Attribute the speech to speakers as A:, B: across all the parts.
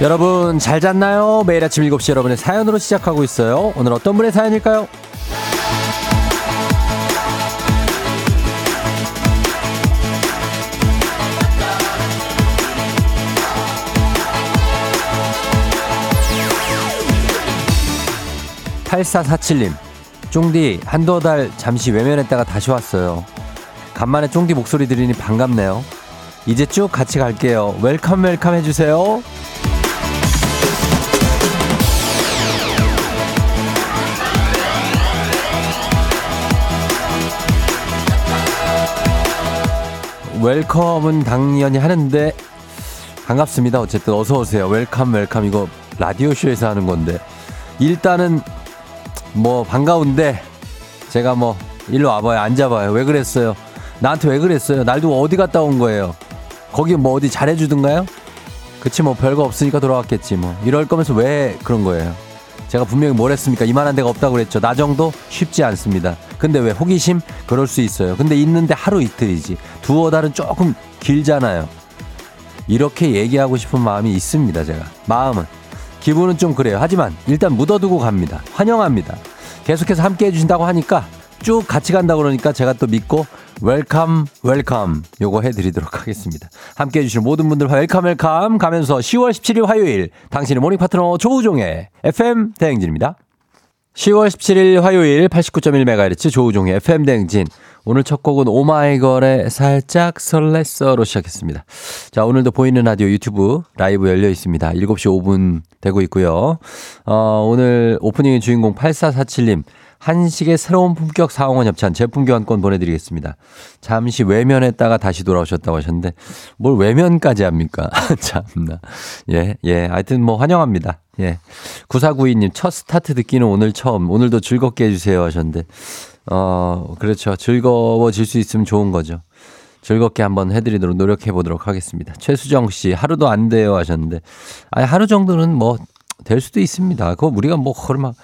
A: 여러분 잘 잤나요? 매일 아침 7시 여러분의 사연으로 시작하고 있어요. 오늘 어떤 분의 사연일까요? 8447님, 쫑디 한두 달 잠시 외면했다가 다시 왔어요. 간만에 쫑디 목소리 들으니 반갑네요. 이제 쭉 같이 갈게요. welcome welcome 해주세요. Welcome은 당연히 하는데 반갑습니다. 어쨌든 어서 오세요. Welcome welcome 이거 라디오 쇼에서 하는 건데 일단은 뭐 반가운데 제가 뭐 일로 와봐요. 앉아봐요. 왜 그랬어요? 나한테 왜 그랬어요? 날도 어디 갔다 온 거예요? 거기 뭐 어디 잘해주든가요? 그치 뭐 별거 없으니까 돌아왔겠지 뭐 이럴 거면서 왜 그런 거예요? 제가 분명히 뭘 했습니까? 이만한 데가 없다고 그랬죠. 나 정도 쉽지 않습니다. 근데 왜 호기심? 그럴 수 있어요. 근데 있는데 하루 이틀이지. 두어 달은 조금 길잖아요. 이렇게 얘기하고 싶은 마음이 있습니다. 제가 마음은 기분은 좀 그래요. 하지만 일단 묻어두고 갑니다. 환영합니다. 계속해서 함께 해주신다고 하니까 쭉 같이 간다 그러니까 제가 또 믿고 welcome welcome 요거 해드리도록 하겠습니다. 함께 해 주신 모든 분들 welcome welcome 가면서 10월 17일 화요일 당신의 모닝 파트너 조우종의 FM 대행진입니다. 10월 17일 화요일 89.1MHz 조우종의 FM 대행진 오늘 첫 곡은 오마이걸의 살짝 설렜어로 시작했습니다. 자, 오늘도 보이는 라디오 유튜브 라이브 열려 있습니다. 7시 5분 되고 있고요. 어, 오늘 오프닝의 주인공 8447님 한식의 새로운 품격 사홍원 협찬 제품 교환권 보내드리겠습니다. 잠시 외면했다가 다시 돌아오셨다고 하셨는데 뭘 외면까지 합니까? 참나. 예, 예. 하여튼 뭐 환영합니다. 예. 9492님 첫 스타트 듣기는 오늘 처음. 오늘도 즐겁게 해주세요 하셨는데 어, 그렇죠. 즐거워질 수 있으면 좋은 거죠. 즐겁게 한번 해드리도록 노력해 보도록 하겠습니다. 최수정 씨 하루도 안 돼요 하셨는데 아니 하루 정도는 뭐 될 수도 있습니다. 그거 우리가 뭐 그걸 막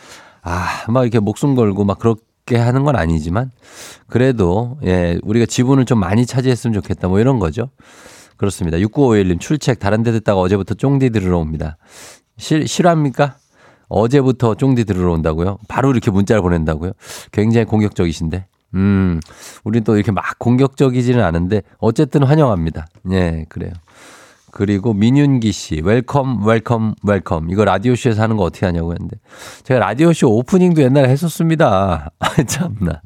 A: 아, 막 이렇게 목숨 걸고 막 그렇게 하는 건 아니지만 그래도 예, 우리가 지분을 좀 많이 차지했으면 좋겠다 뭐 이런 거죠. 그렇습니다. 6951님 출첵 다른 데 듣다가 어제부터 쫑디 들으러 옵니다. 실, 실합니까? 어제부터 쫑디 들으러 온다고요? 바로 이렇게 문자를 보낸다고요? 굉장히 공격적이신데. 음, 우린 또 이렇게 막 공격적이지는 않은데 어쨌든 환영합니다. 예, 그래요. 그리고 민윤기 씨, welcome, welcome, welcome. 이거 라디오쇼에서 하는 거 어떻게 하냐고 했는데. 제가 라디오쇼 오프닝도 옛날에 했었습니다. 참나.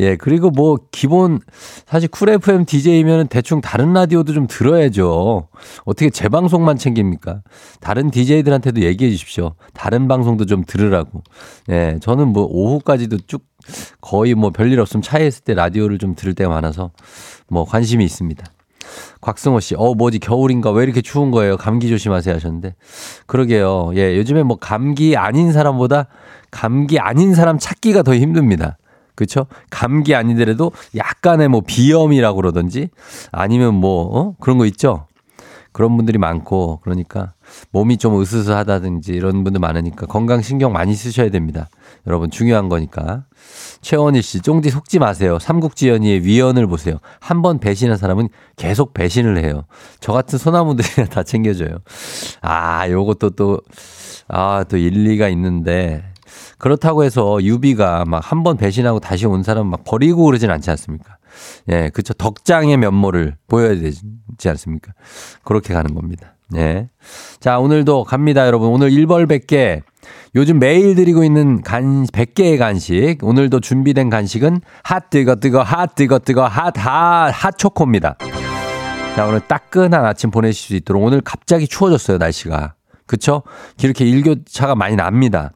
A: 예, 그리고 뭐, 기본, 사실 쿨 FM DJ면 대충 다른 라디오도 좀 들어야죠. 어떻게 제 방송만 챙깁니까? 다른 DJ들한테도 얘기해 주십시오. 다른 방송도 좀 들으라고. 예, 저는 뭐, 오후까지도 쭉 거의 뭐 별일 없으면 차에 있을 때 라디오를 좀 들을 때가 많아서 뭐 관심이 있습니다. 곽승호 씨, 어, 뭐지, 겨울인가? 왜 이렇게 추운 거예요? 감기 조심하세요 하셨는데. 그러게요. 예, 요즘에 뭐 감기 아닌 사람보다 감기 아닌 사람 찾기가 더 힘듭니다. 그쵸? 감기 아니더라도 약간의 뭐 비염이라고 그러든지 아니면 뭐, 어? 그런 거 있죠? 그런 분들이 많고 그러니까 몸이 좀 으스스하다든지 이런 분들 많으니까 건강 신경 많이 쓰셔야 됩니다. 여러분 중요한 거니까. 최원희 씨, 쫑디 속지 마세요. 삼국지연이의 위연을 보세요. 한 번 배신한 사람은 계속 배신을 해요. 저 같은 소나무들이나 다 챙겨줘요. 아, 요것도 또, 아, 또 일리가 있는데. 그렇다고 해서 유비가 막 한 번 배신하고 다시 온 사람 막 버리고 그러진 않지 않습니까? 예, 그쵸. 덕장의 면모를 보여야 되지 않습니까? 그렇게 가는 겁니다. 예. 자, 오늘도 갑니다, 여러분. 오늘 1벌 100개. 요즘 매일 드리고 있는 간, 100개의 간식. 오늘도 준비된 간식은 핫 뜨거 뜨거 핫 뜨거 뜨거 핫, 핫, 핫 초코입니다. 자, 오늘 따끈한 아침 보내실 수 있도록 오늘 갑자기 추워졌어요, 날씨가. 그쵸? 이렇게 일교차가 많이 납니다.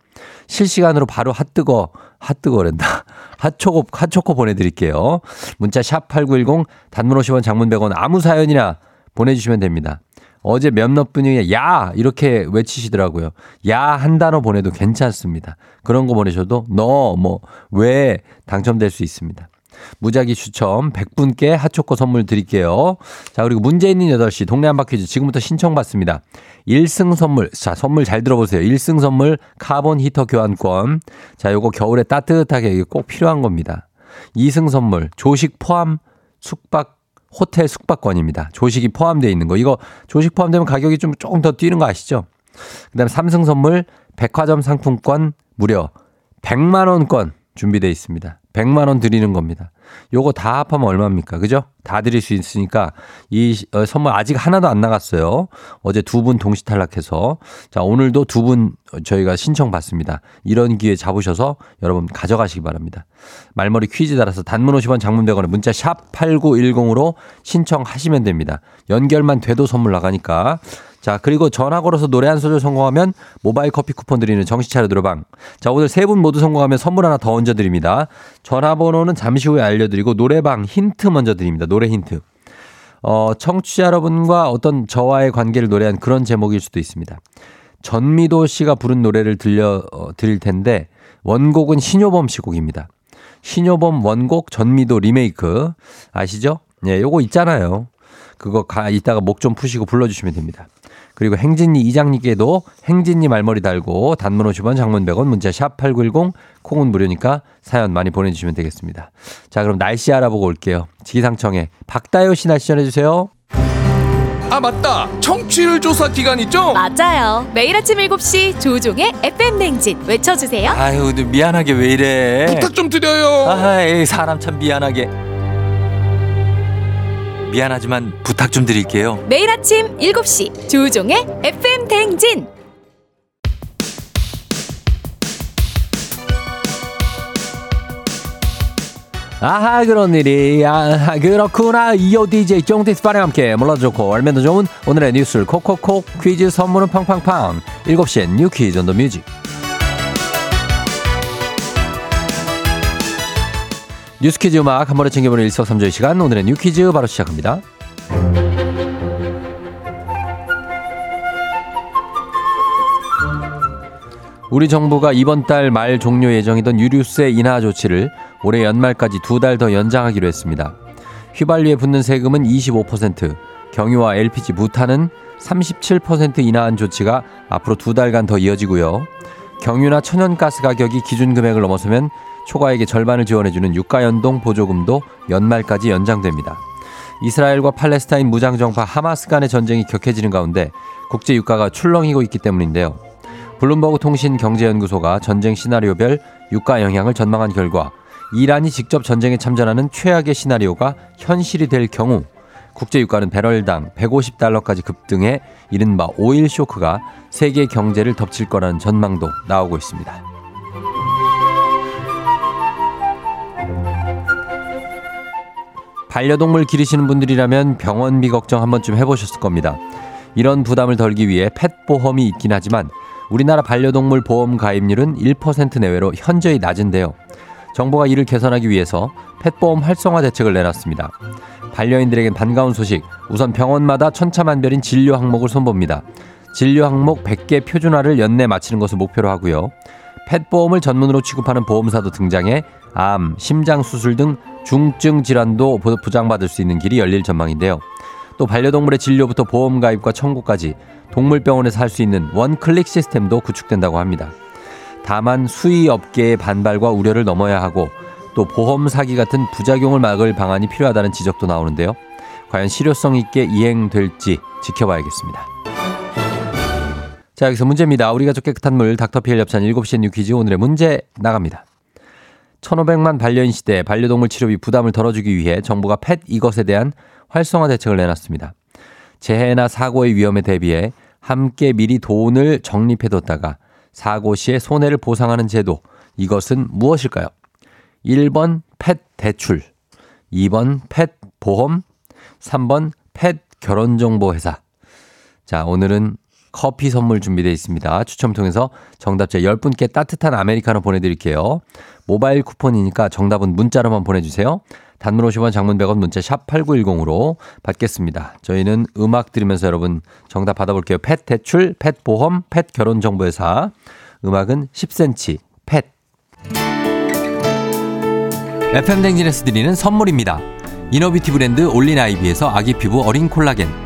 A: 실시간으로 바로 핫뜨거, 핫뜨거랜다. 핫초코, 핫초코 보내드릴게요. 문자 샵 8910 단문 50원 장문 100원 아무 사연이나 보내주시면 됩니다. 어제 몇몇 분이 야! 이렇게 외치시더라고요. 야! 한 단어 보내도 괜찮습니다. 그런 거 보내셔도 너, 뭐, 왜 당첨될 수 있습니다. 무작위 추첨 100분께 핫초코 선물 드릴게요. 자, 그리고 문제 있는 8시 동네 한바퀴즈 지금부터 신청받습니다. 1등 선물. 자, 선물 잘 들어보세요. 1등 선물 카본 히터 교환권. 자, 요거 겨울에 따뜻하게 꼭 필요한 겁니다. 2등 선물 조식 포함 숙박 호텔 숙박권입니다. 조식이 포함되어 있는 거. 이거 조식 포함되면 가격이 좀 조금 더 뛰는 거 아시죠? 그 다음에 삼성 선물 백화점 상품권 무려 100만 원권 준비되어 있습니다. 100만 원 드리는 겁니다. 요거 다 합하면 얼마입니까? 그죠? 다 드릴 수 있으니까 이 어, 선물 아직 하나도 안 나갔어요. 어제 두 분 동시 탈락해서 자, 오늘도 두 분 저희가 신청 받습니다. 이런 기회 잡으셔서 여러분 가져가시기 바랍니다. 말머리 퀴즈 달아서 단문 50원 장문 100원에 문자 샵 8910으로 신청하시면 됩니다. 연결만 돼도 선물 나가니까 자, 그리고 전화 걸어서 노래 한 소절 성공하면 모바일 커피 쿠폰 드리는 정신차려 들어방. 자, 오늘 세 분 모두 성공하면 선물 하나 더 얹어 드립니다. 전화번호는 잠시 후에 알려드리고 노래방 힌트 먼저 드립니다. 노래 힌트. 어, 청취자 여러분과 어떤 저와의 관계를 노래한 그런 제목일 수도 있습니다. 전미도 씨가 부른 노래를 들려 어, 드릴 텐데 원곡은 신효범 씨 곡입니다. 신효범 원곡 전미도 리메이크 아시죠? 예, 요거 있잖아요. 그거 가 이따가 목 좀 푸시고 불러주시면 됩니다. 그리고 행진이 이장님께도 행진이 말머리 달고 단문 50원 장문 100원 문자 샵 8910 콩은 무료니까 사연 많이 보내주시면 되겠습니다. 자 그럼 날씨 알아보고 올게요. 지기상청에 박다효 씨 날씨 전해주세요.
B: 아 맞다 청취율 조사 기간 있죠?
C: 맞아요. 매일 아침 7시 조우종의 FM 댕진 외쳐주세요.
A: 아유 미안하게 왜 이래.
B: 부탁 좀 드려요
A: 아이 사람 참 미안하게. 미안하지만 부탁 좀 드릴게요.
C: 매일 아침 7시 조우종의 FM 댕진.
A: 아하 그런 일이 아 그렇구나 이오 DJ 쫑디스파랑 함께 몰라도 좋고 더 좋은 오늘의 뉴스를 콕콕콕 퀴즈 선물은 팡팡팡 7시엔 뉴 퀴즈 on the music 뉴스 퀴즈 음악 한 번에 챙겨보는 일석삼조의 시간 오늘의 뉴 퀴즈 바로 시작합니다 우리 정부가 이번 달 말 종료 예정이던 유류세 인하 조치를 올해 연말까지 두 달 더 연장하기로 했습니다. 휘발유에 붙는 세금은 25%, 경유와 LPG 부탄은 37% 인하한 조치가 앞으로 두 달간 더 이어지고요. 경유나 천연가스 가격이 기준 금액을 넘어서면 초과액의 절반을 지원해주는 유가연동 보조금도 연말까지 연장됩니다. 이스라엘과 팔레스타인 무장정파 하마스 간의 전쟁이 격해지는 가운데 국제 유가가 출렁이고 있기 때문인데요. 블룸버그 통신 경제연구소가 전쟁 시나리오별 유가 영향을 전망한 결과 이란이 직접 전쟁에 참전하는 최악의 시나리오가 현실이 될 경우 국제 유가는 배럴당 150달러까지 급등해 이른바 오일 쇼크가 세계 경제를 덮칠 거라는 전망도 나오고 있습니다. 반려동물 기르시는 분들이라면 병원비 걱정 한 번쯤 해보셨을 겁니다. 이런 부담을 덜기 위해 펫보험이 있긴 하지만 우리나라 반려동물 보험 가입률은 1% 내외로 현저히 낮은데요. 정부가 이를 개선하기 위해서 펫보험 활성화 대책을 내놨습니다. 반려인들에겐 반가운 소식, 우선 병원마다 천차만별인 진료 항목을 손봅니다. 진료 항목 100개 표준화를 연내 마치는 것을 목표로 하고요. 펫보험을 전문으로 취급하는 보험사도 등장해 암, 심장 수술 등 중증 질환도 보장받을 수 있는 길이 열릴 전망인데요. 또 반려동물의 진료부터 보험 가입과 청구까지 동물병원에서 할 수 있는 원클릭 시스템도 구축된다고 합니다. 다만 수의 업계의 반발과 우려를 넘어야 하고 또 보험 사기 같은 부작용을 막을 방안이 필요하다는 지적도 나오는데요. 과연 실효성 있게 이행될지 지켜봐야겠습니다. 자, 여기서 문제입니다. 우리 가족 깨끗한 물 닥터피엘 협찬 7시에 뉴 퀴즈 오늘의 문제 나갑니다. 1500만 반려인 시대 반려동물 치료비 부담을 덜어주기 위해 정부가 펫 이것에 대한 활성화 대책을 내놨습니다. 재해나 사고의 위험에 대비해 함께 미리 돈을 적립해뒀다가 사고 시에 손해를 보상하는 제도. 이것은 무엇일까요? 1번 펫 대출, 2번 펫 보험, 3번 펫 결혼정보회사. 자, 오늘은 커피 선물 준비되어 있습니다. 추첨 통해서 정답자 10분께 따뜻한 아메리카노 보내드릴게요. 모바일 쿠폰이니까 정답은 문자로만 보내주세요. 단문 50원 장문 100원 문자 샵 8910으로 받겠습니다. 저희는 음악 들으면서 여러분 정답 받아볼게요. 펫 대출, 펫 보험, 펫 결혼정보회사. 음악은 10cm, 펫. FM 댕진에서 드리는 선물입니다. 이너비티 브랜드 올린 아이비에서 아기 피부 어린 콜라겐.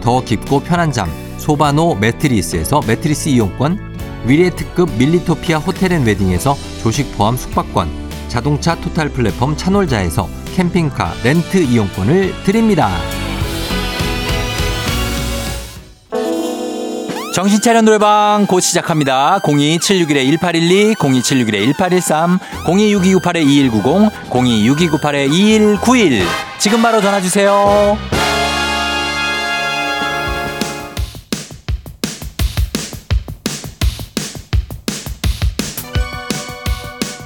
A: 더 깊고 편한 잠 소바노 매트리스에서 매트리스 이용권, 위례 특급 밀리토피아 호텔 앤 웨딩에서 조식 포함 숙박권, 자동차 토탈 플랫폼 차놀자에서 캠핑카 렌트 이용권을 드립니다.
D: 정신차려 노래방 곧 시작합니다. 02761-1812, 02761-1813, 026298-2190, 026298-2191. 지금 바로 전화주세요.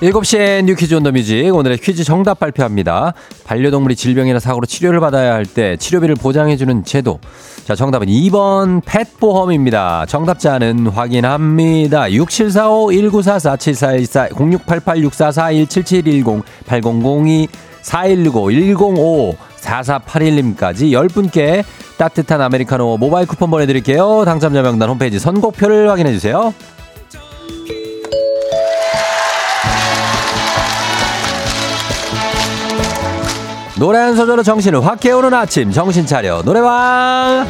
A: 7시에 You Quiz on the Music 오늘의 퀴즈 정답 발표합니다. 반려동물이 질병이나 사고로 치료를 받아야 할 때 치료비를 보장해주는 제도. 자 정답은 2번 펫보험입니다. 정답자는 확인합니다. 6745-1944-7414 0688-6441-7710 8002 4165 105 4481님까지 10분께 따뜻한 아메리카노 모바일 쿠폰 보내드릴게요. 당첨자 명단 홈페이지 선곡표를 확인해주세요. 노래 한 소절로 정신을 확 깨우는 아침 정신 차려 노래방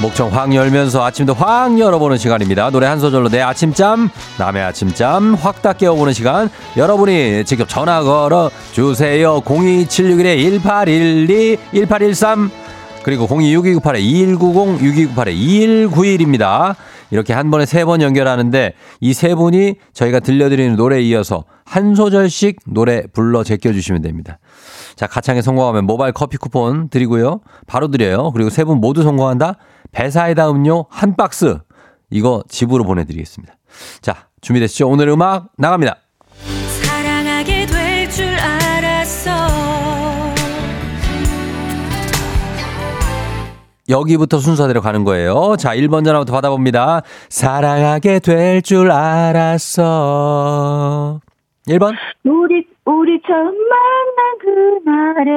A: 목청 확 열면서 아침도 확 열어보는 시간입니다. 노래 한 소절로 내 아침잠, 남의 아침잠 확 다 깨워보는 시간. 여러분이 직접 전화 걸어 주세요. 02761-1812, 1813, 그리고 026298-2190, 6298-2191입니다. 이렇게 한 번에 세 번 연결하는데 이 세 분이 저희가 들려드리는 노래에 이어서 한 소절씩 노래 불러 제껴주시면 됩니다. 자, 가창에 성공하면 모바일 커피 쿠폰 드리고요. 바로 드려요. 그리고 세 분 모두 성공한다? 배사이다 음료 한 박스. 이거 집으로 보내드리겠습니다. 자, 준비됐죠? 오늘 음악 나갑니다. 여기부터 순서대로 가는 거예요. 자, 1번 전화부터 받아봅니다. 사랑하게 될 줄 알았어. 1번.
E: 우리 우리 처음 만난 그날에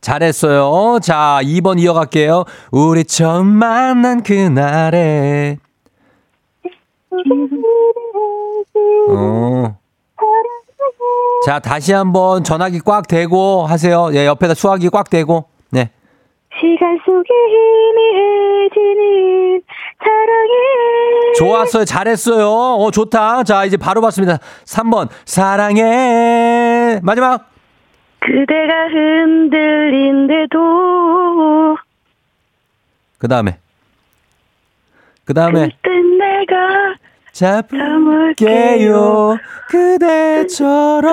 A: 잘했어요. 자, 2번 이어갈게요. 우리 처음 만난 그날에. 어. 자, 다시 한번 전화기 꽉 대고 하세요. 예, 옆에다 수화기 꽉 대고. 네.
E: 시간 속에 희미해지는 사랑의
A: 좋았어요. 잘했어요. 어, 좋다. 자, 이제 바로 봤습니다. 3번. 사랑해. 마지막.
E: 그대가 흔들린데도
A: 그 다음에. 그 다음에.
E: 그때 내가
A: 잡을게요. 그대처럼.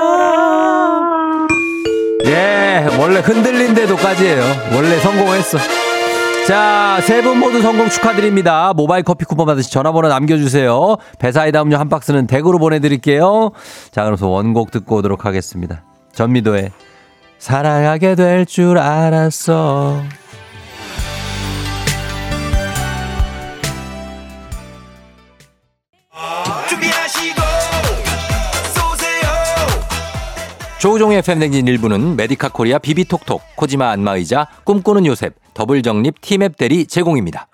A: 예, 원래 흔들린데도까지예요. 원래 성공했어. 자, 세 분 모두 성공 축하드립니다. 모바일 커피 쿠폰 받으시 전화번호 남겨주세요. 배사이다 음료 한 박스는 댁으로 보내드릴게요. 자, 그래서 원곡 듣고 오도록 하겠습니다. 전미도의 사랑하게 될 줄 알았어. 조우종의 FM대행진 1부는 메디카 코리아 비비톡톡, 코지마 안마의자, 꿈꾸는 요셉, 더블정립 티맵 대리 제공입니다.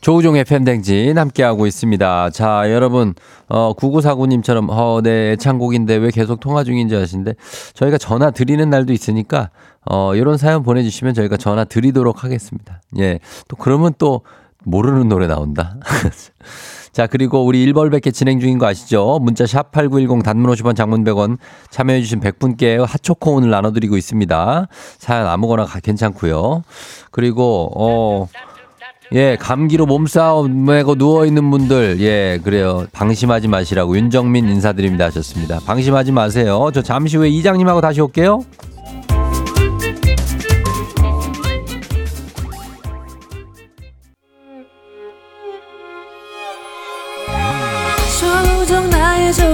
A: 조우종의 FM대행진 함께하고 있습니다. 자, 여러분, 어, 9949님처럼, 어, 네, 애창곡인데 왜 계속 통화 중인지 아시는데, 저희가 전화 드리는 날도 있으니까, 어, 이런 사연 보내주시면 저희가 전화 드리도록 하겠습니다. 예. 또 그러면 또 모르는 노래 나온다. 자, 그리고 우리 일벌백개 진행 중인 거 아시죠? 문자 샵 8910 단문 50원 장문 100원 참여해주신 100분께 핫초코 오늘 나눠드리고 있습니다. 사연 아무거나 가- 괜찮고요. 그리고, 어, 예, 감기로 몸싸움 메고 누워있는 분들, 예, 그래요. 방심하지 마시라고 윤정민 인사드립니다 하셨습니다. 방심하지 마세요. 저 잠시 후에 이장님하고 다시 올게요.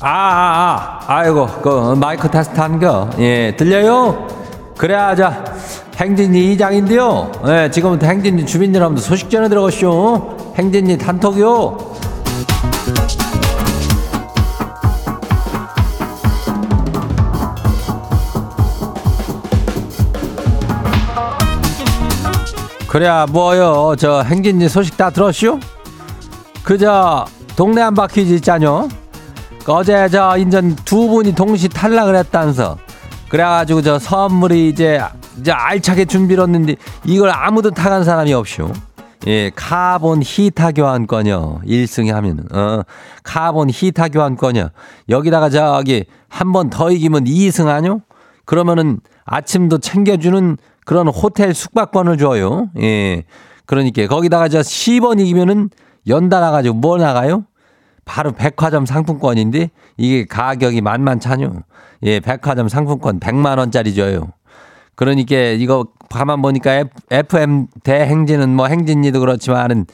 A: 아, 아, 아, 아이고, 그, 마이크 테스트 한 거. 예, 들려요? 그래, 자, 행진이 이장인데요. 예, 지금부터 행진이 주민 여러분들 소식 전해 들어가시오. 행진이 단톡이요. 그래야 뭐요 저 행진이 소식 다 들었슈? 그저 동네 한 바퀴즈 있잖요 어제 저 인전 두 분이 동시 탈락을 했다면서 그래가지고 저 선물이 이제 이제 알차게 준비를 했는데 이걸 아무도 타간 사람이 없슈 예 카본 히타 교환권이요 1승이 하면은 어 카본 히타 교환권이요 여기다가 저기 한 번 더 이기면 2승 하뇨 그러면은 아침도 챙겨주는 그런 호텔 숙박권을 줘요. 예. 그러니까 거기다가 저 10원 이기면은 연달아 가지고 뭐 나가요? 바로 백화점 상품권인데 이게 가격이 만만찮요. 예, 백화점 상품권 100만 원짜리 줘요. 그러니까 이거 가만 보니까 FM 대행진은 뭐 행진이도 그렇지만은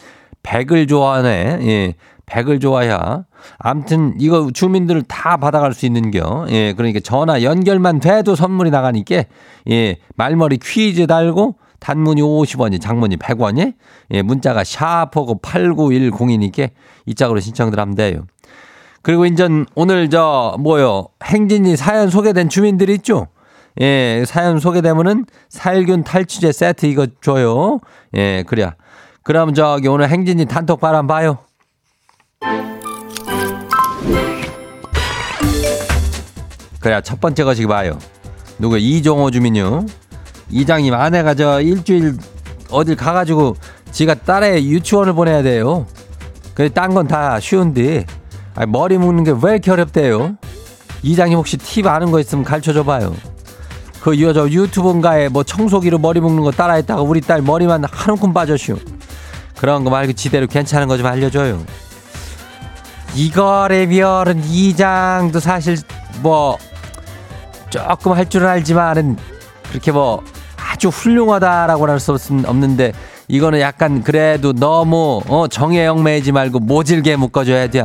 A: 100을 좋아하네. 예. 100을 좋아야. 암튼 이거 주민들 다 받아갈 수 있는겨. 예. 그러니까 전화 연결만 돼도 선물이 나가니까 예. 말머리 퀴즈 달고 단문이 50원이 장문이 100원이 예. 문자가 샤프고 8910이니까 이 짝으로 신청들 하면 돼요. 그리고 인전 오늘 저 뭐요 행진이 사연 소개된 주민들 있죠? 예, 사연 소개되면은 살균 탈취제 세트 이거 줘요. 예, 그래야. 그럼 저기 오늘 행진이 단톡 바람 봐요. 그래야 첫 번째 것이 봐요. 누구 이종호 주민요. 이장님 아내가 저 일주일 어딜 가가지고 지가 딸애 유치원을 보내야 돼요. 그래 딴건 다 쉬운데 아니, 머리 묶는 게 왜 이렇게 어렵대요? 이장님 혹시 팁 아는 거 있으면 가르쳐 줘봐요. 그 여자 유튜브인가에 뭐 청소기로 머리 묶는 거 따라했다가 우리 딸 머리만 한 움큼 빠졌슈. 그런 거 말고 지대로 괜찮은 거 좀 알려줘요. 이거래면은 이장도 사실 뭐 조금 할 줄은 알지만은 그렇게 뭐 아주 훌륭하다라고 할 수 없는데 이거는 약간 그래도 너무 어 정혜영 매지 말고 모질게 묶어줘야 돼.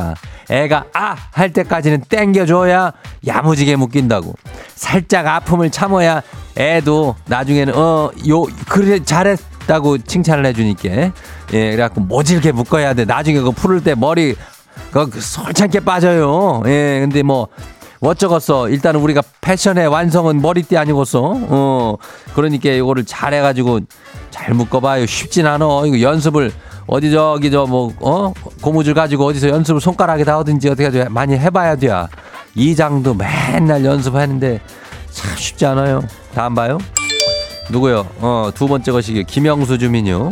A: 애가 아 할 때까지는 땡겨줘야 야무지게 묶인다고. 살짝 아픔을 참아야 애도 나중에는 어 요 그래 잘했다고 칭찬을 해주니까 예 그래갖고 모질게 묶어야 돼. 나중에 그거 풀을 때 머리 그 솔찬게 빠져요. 예 근데 뭐 어쩌겠어. 일단은 우리가 패션의 완성은 머리띠 아니고서. 어. 그러니까 이거를 잘 해가지고 잘 묶어봐요. 쉽진 않아. 이거 연습을 어디 저기 저 뭐, 어? 고무줄 가지고 어디서 연습을 손가락에 다 하든지 어떻게 해야 많이 해봐야 돼. 이장도 맨날 연습하는데 참 쉽지 않아요. 다음 봐요. 누구요? 어, 두 번째 것이 김영수 주민요.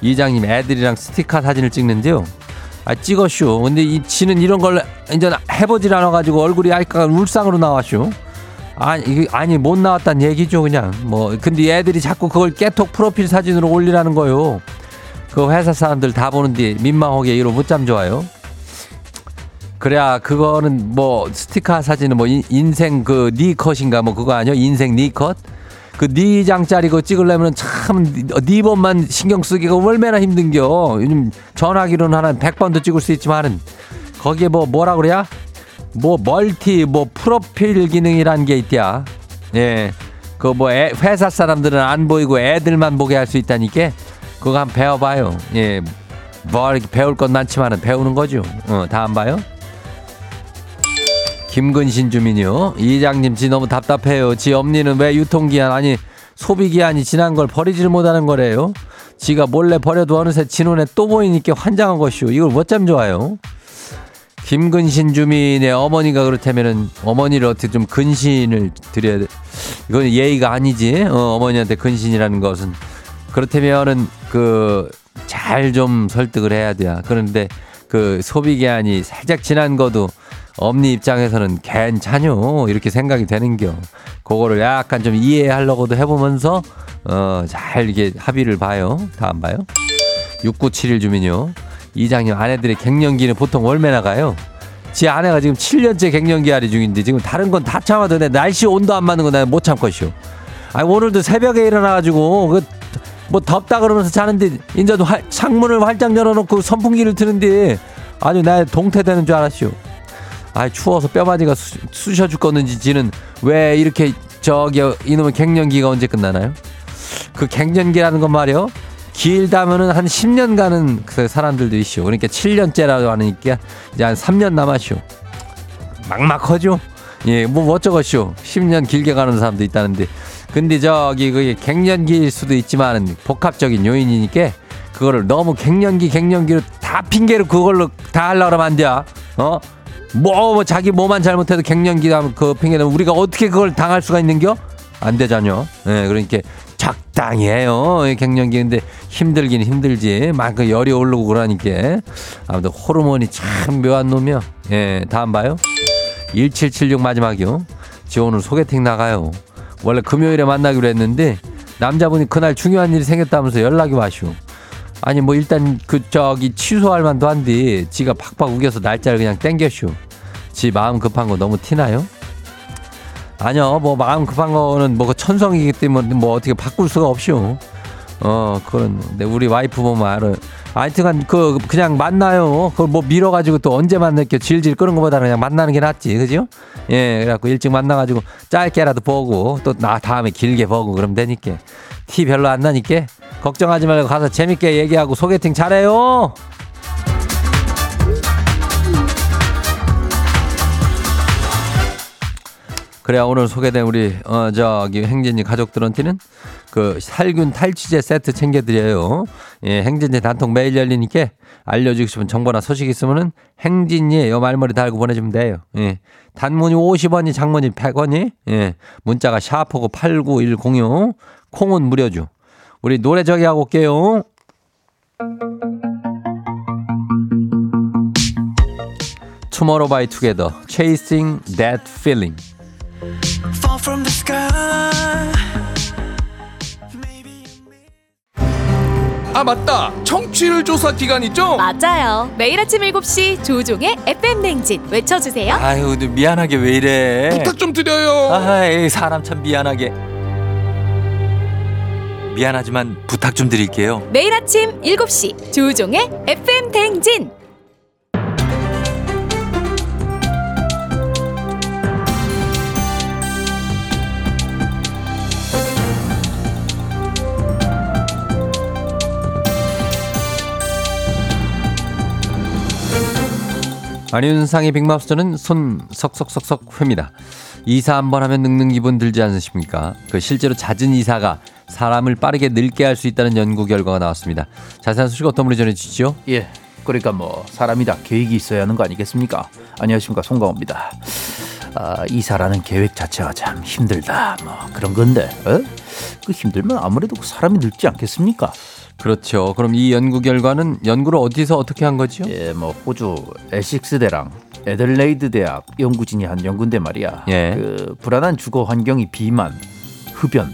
A: 이장님 애들이랑 스티커 사진을 찍는데요. 아, 찍었쇼. 근데 이 지는 이런 걸 이제 해보질 않아가지고 얼굴이 약간 울상으로 나왔쇼. 아니, 이게 아니 못 나왔단 얘기죠, 그냥. 뭐 근데 애들이 자꾸 그걸 깨톡 프로필 사진으로 올리라는 거요. 그 회사 사람들 다 보는데 민망하게 이로 못잠 좋아요. 그래야 그거는 뭐 스티커 사진은 뭐 인- 인생 그 니컷인가 뭐 그거 아니요? 인생 니컷? 그 네 장짜리 그거 찍으려면 참네 번만 신경 쓰기가 얼마나 힘든겨. 요즘 전화기로는 하나 100번도 찍을 수 있지만은 거기에 뭐 뭐라 그래야? 뭐 멀티 뭐 프로필 기능이란 게 있대야. 예. 그 뭐 회사 사람들은 안 보이고 애들만 보게 할 수 있다니까. 그거 한번 배워봐요. 예. 뭐 배울 건 많지만은 배우는 거죠. 어, 다 안 봐요? 김근신 주민요. 이장님, 지 너무 답답해요. 지 엄니는 왜 유통기한, 아니, 소비기한이 지난 걸 버리지를 못하는 거래요. 지가 몰래 버려도 어느새 지 눈에 또 보이니까 환장한 것이오. 이걸 뭐참 좋아요? 김근신 주민의 어머니가 그렇다면은 어머니를 어떻게 좀 근신을 드려야 돼. 이건 예의가 아니지. 어, 어머니한테 근신이라는 것은. 그렇다면은 그 잘 좀 설득을 해야 돼. 그런데 그 소비 기한이 살짝 지난 거도 엄니 입장에서는 괜찮요 이렇게 생각이 되는겨. 그거를 약간 좀 이해하려고도 해보면서 어 잘 이게 합의를 봐요. 다 안 봐요? 6971 주민요. 이장님 아내들의 갱년기는 보통 얼마나 가요? 지 아내가 지금 7년째 갱년기 할이 중인데 지금 다른 건 다 참아도 내 날씨 온도 안 맞는 거 내가 못 참겠쇼. 아 오늘도 새벽에 일어나가지고 그 뭐 덥다 그러면서 자는데 인제 창문을 활짝 열어놓고 선풍기를 트는데 아주 나 동태되는 줄 알았쇼. 아 추워서 뼈마디가 쑤, 쑤셔 죽겠는지 지는 왜 이렇게 저기 이놈의 갱년기가 언제 끝나나요? 그 갱년기라는 건 말이요. 길다면은 한 10년 가는 그 사람들도 있쇼. 그러니까 7년째라고 하니까 이제 한 3년 남았쇼. 막막하죠? 예, 뭐 어쩌겠쇼. 10년 길게 가는 사람도 있다는데. 근데 저기 그게 갱년기일 수도 있지만 복합적인 요인이니까 그거를 너무 갱년기 갱년기로 다 핑계로 그걸로 다 하려고 그러면 안 돼. 어? 뭐, 뭐 자기 뭐만 잘못해도 갱년기 하면 그 핑계는 우리가 어떻게 그걸 당할 수가 있는겨? 안 되잖요. 예, 그러니까 적당히 해요. 갱년기 근데 힘들긴 힘들지. 막 그 열이 오르고 그러니까. 아무튼 호르몬이 참 묘한 놈이야. 예, 다음 봐요. 1776 마지막이요. 지 오늘 소개팅 나가요. 원래 금요일에 만나기로 했는데 남자분이 그날 중요한 일이 생겼다면서 연락이 와쇼. 아니 뭐 일단 그 저기 취소할 만도 한데 지가 팍팍 우겨서 날짜를 그냥 땡겨쇼. 지 마음 급한 거 너무 티나요? 아니요 뭐 마음 급한 거는 뭐 천성이기 때문에 뭐 어떻게 바꿀 수가 없쇼. 어 그런 내 우리 와이프 보면 알아요. 하여튼간 그 그냥 만나요. 그걸 뭐 밀어가지고 또 언제 만날게 질질 끄는 것보다는 그냥 만나는 게 낫지, 그죠? 예, 그래갖고 일찍 만나가지고 짧게라도 보고 또 나 다음에 길게 보고 그러면 되니까 티 별로 안 나니까 걱정하지 말고 가서 재밌게 얘기하고 소개팅 잘해요. 그래야 오늘 소개된 우리 어 저기 행진이 가족들한테는 그 살균 탈취제 세트 챙겨드려요. 예, 행진이 단통 매일 열리니까 알려주고 싶은 정보나 소식 있으면은 행진이 요 말머리 달고 보내주면 돼요. 예, 단문이 50원이 장문이 100원이 예, 문자가 샤프고 8910 콩은 무료죠. 우리 노래 저기 하고 올게요. 투모로우 바이 투게더 Chasing That Feeling.
B: 아 맞다 청취율 조사 기간 있죠?
C: 맞아요. 매일 아침 7시 조종의 FM 냉진 외쳐주세요.
D: 아유, 미안하게 왜 이래?
B: 부탁 좀 드려요
D: 아이, 사람 참 미안하게. 미안하지만 부탁 좀 드릴게요.
C: 매일 아침 7시 조종의 FM 냉진.
A: 안윤상의 빅마우스는 손 석석석석 회입니다. 이사 한번 하면 늙는 기분 들지 않으십니까? 그 실제로 잦은 이사가 사람을 빠르게 늙게 할 수 있다는 연구 결과가 나왔습니다. 자세한 소식 어떤 분이 전해주시죠?
F: 예. 그러니까 뭐 사람이 다 계획이 있어야 하는 거 아니겠습니까? 안녕하십니까 송강호입니다. 아, 이사라는 계획 자체가 참 힘들다. 뭐 그런 건데, 어? 그 힘들면 아무래도 그 사람이 늙지 않겠습니까?
A: 그렇죠. 그럼 이 연구 결과는 연구를 어디서 어떻게 한 거죠?
F: 예, 뭐 호주 에식스 대랑 에들레이드 대학 연구진이 한 연구인데 말이야.
A: 예.
F: 그 불안한 주거 환경이 비만, 흡연,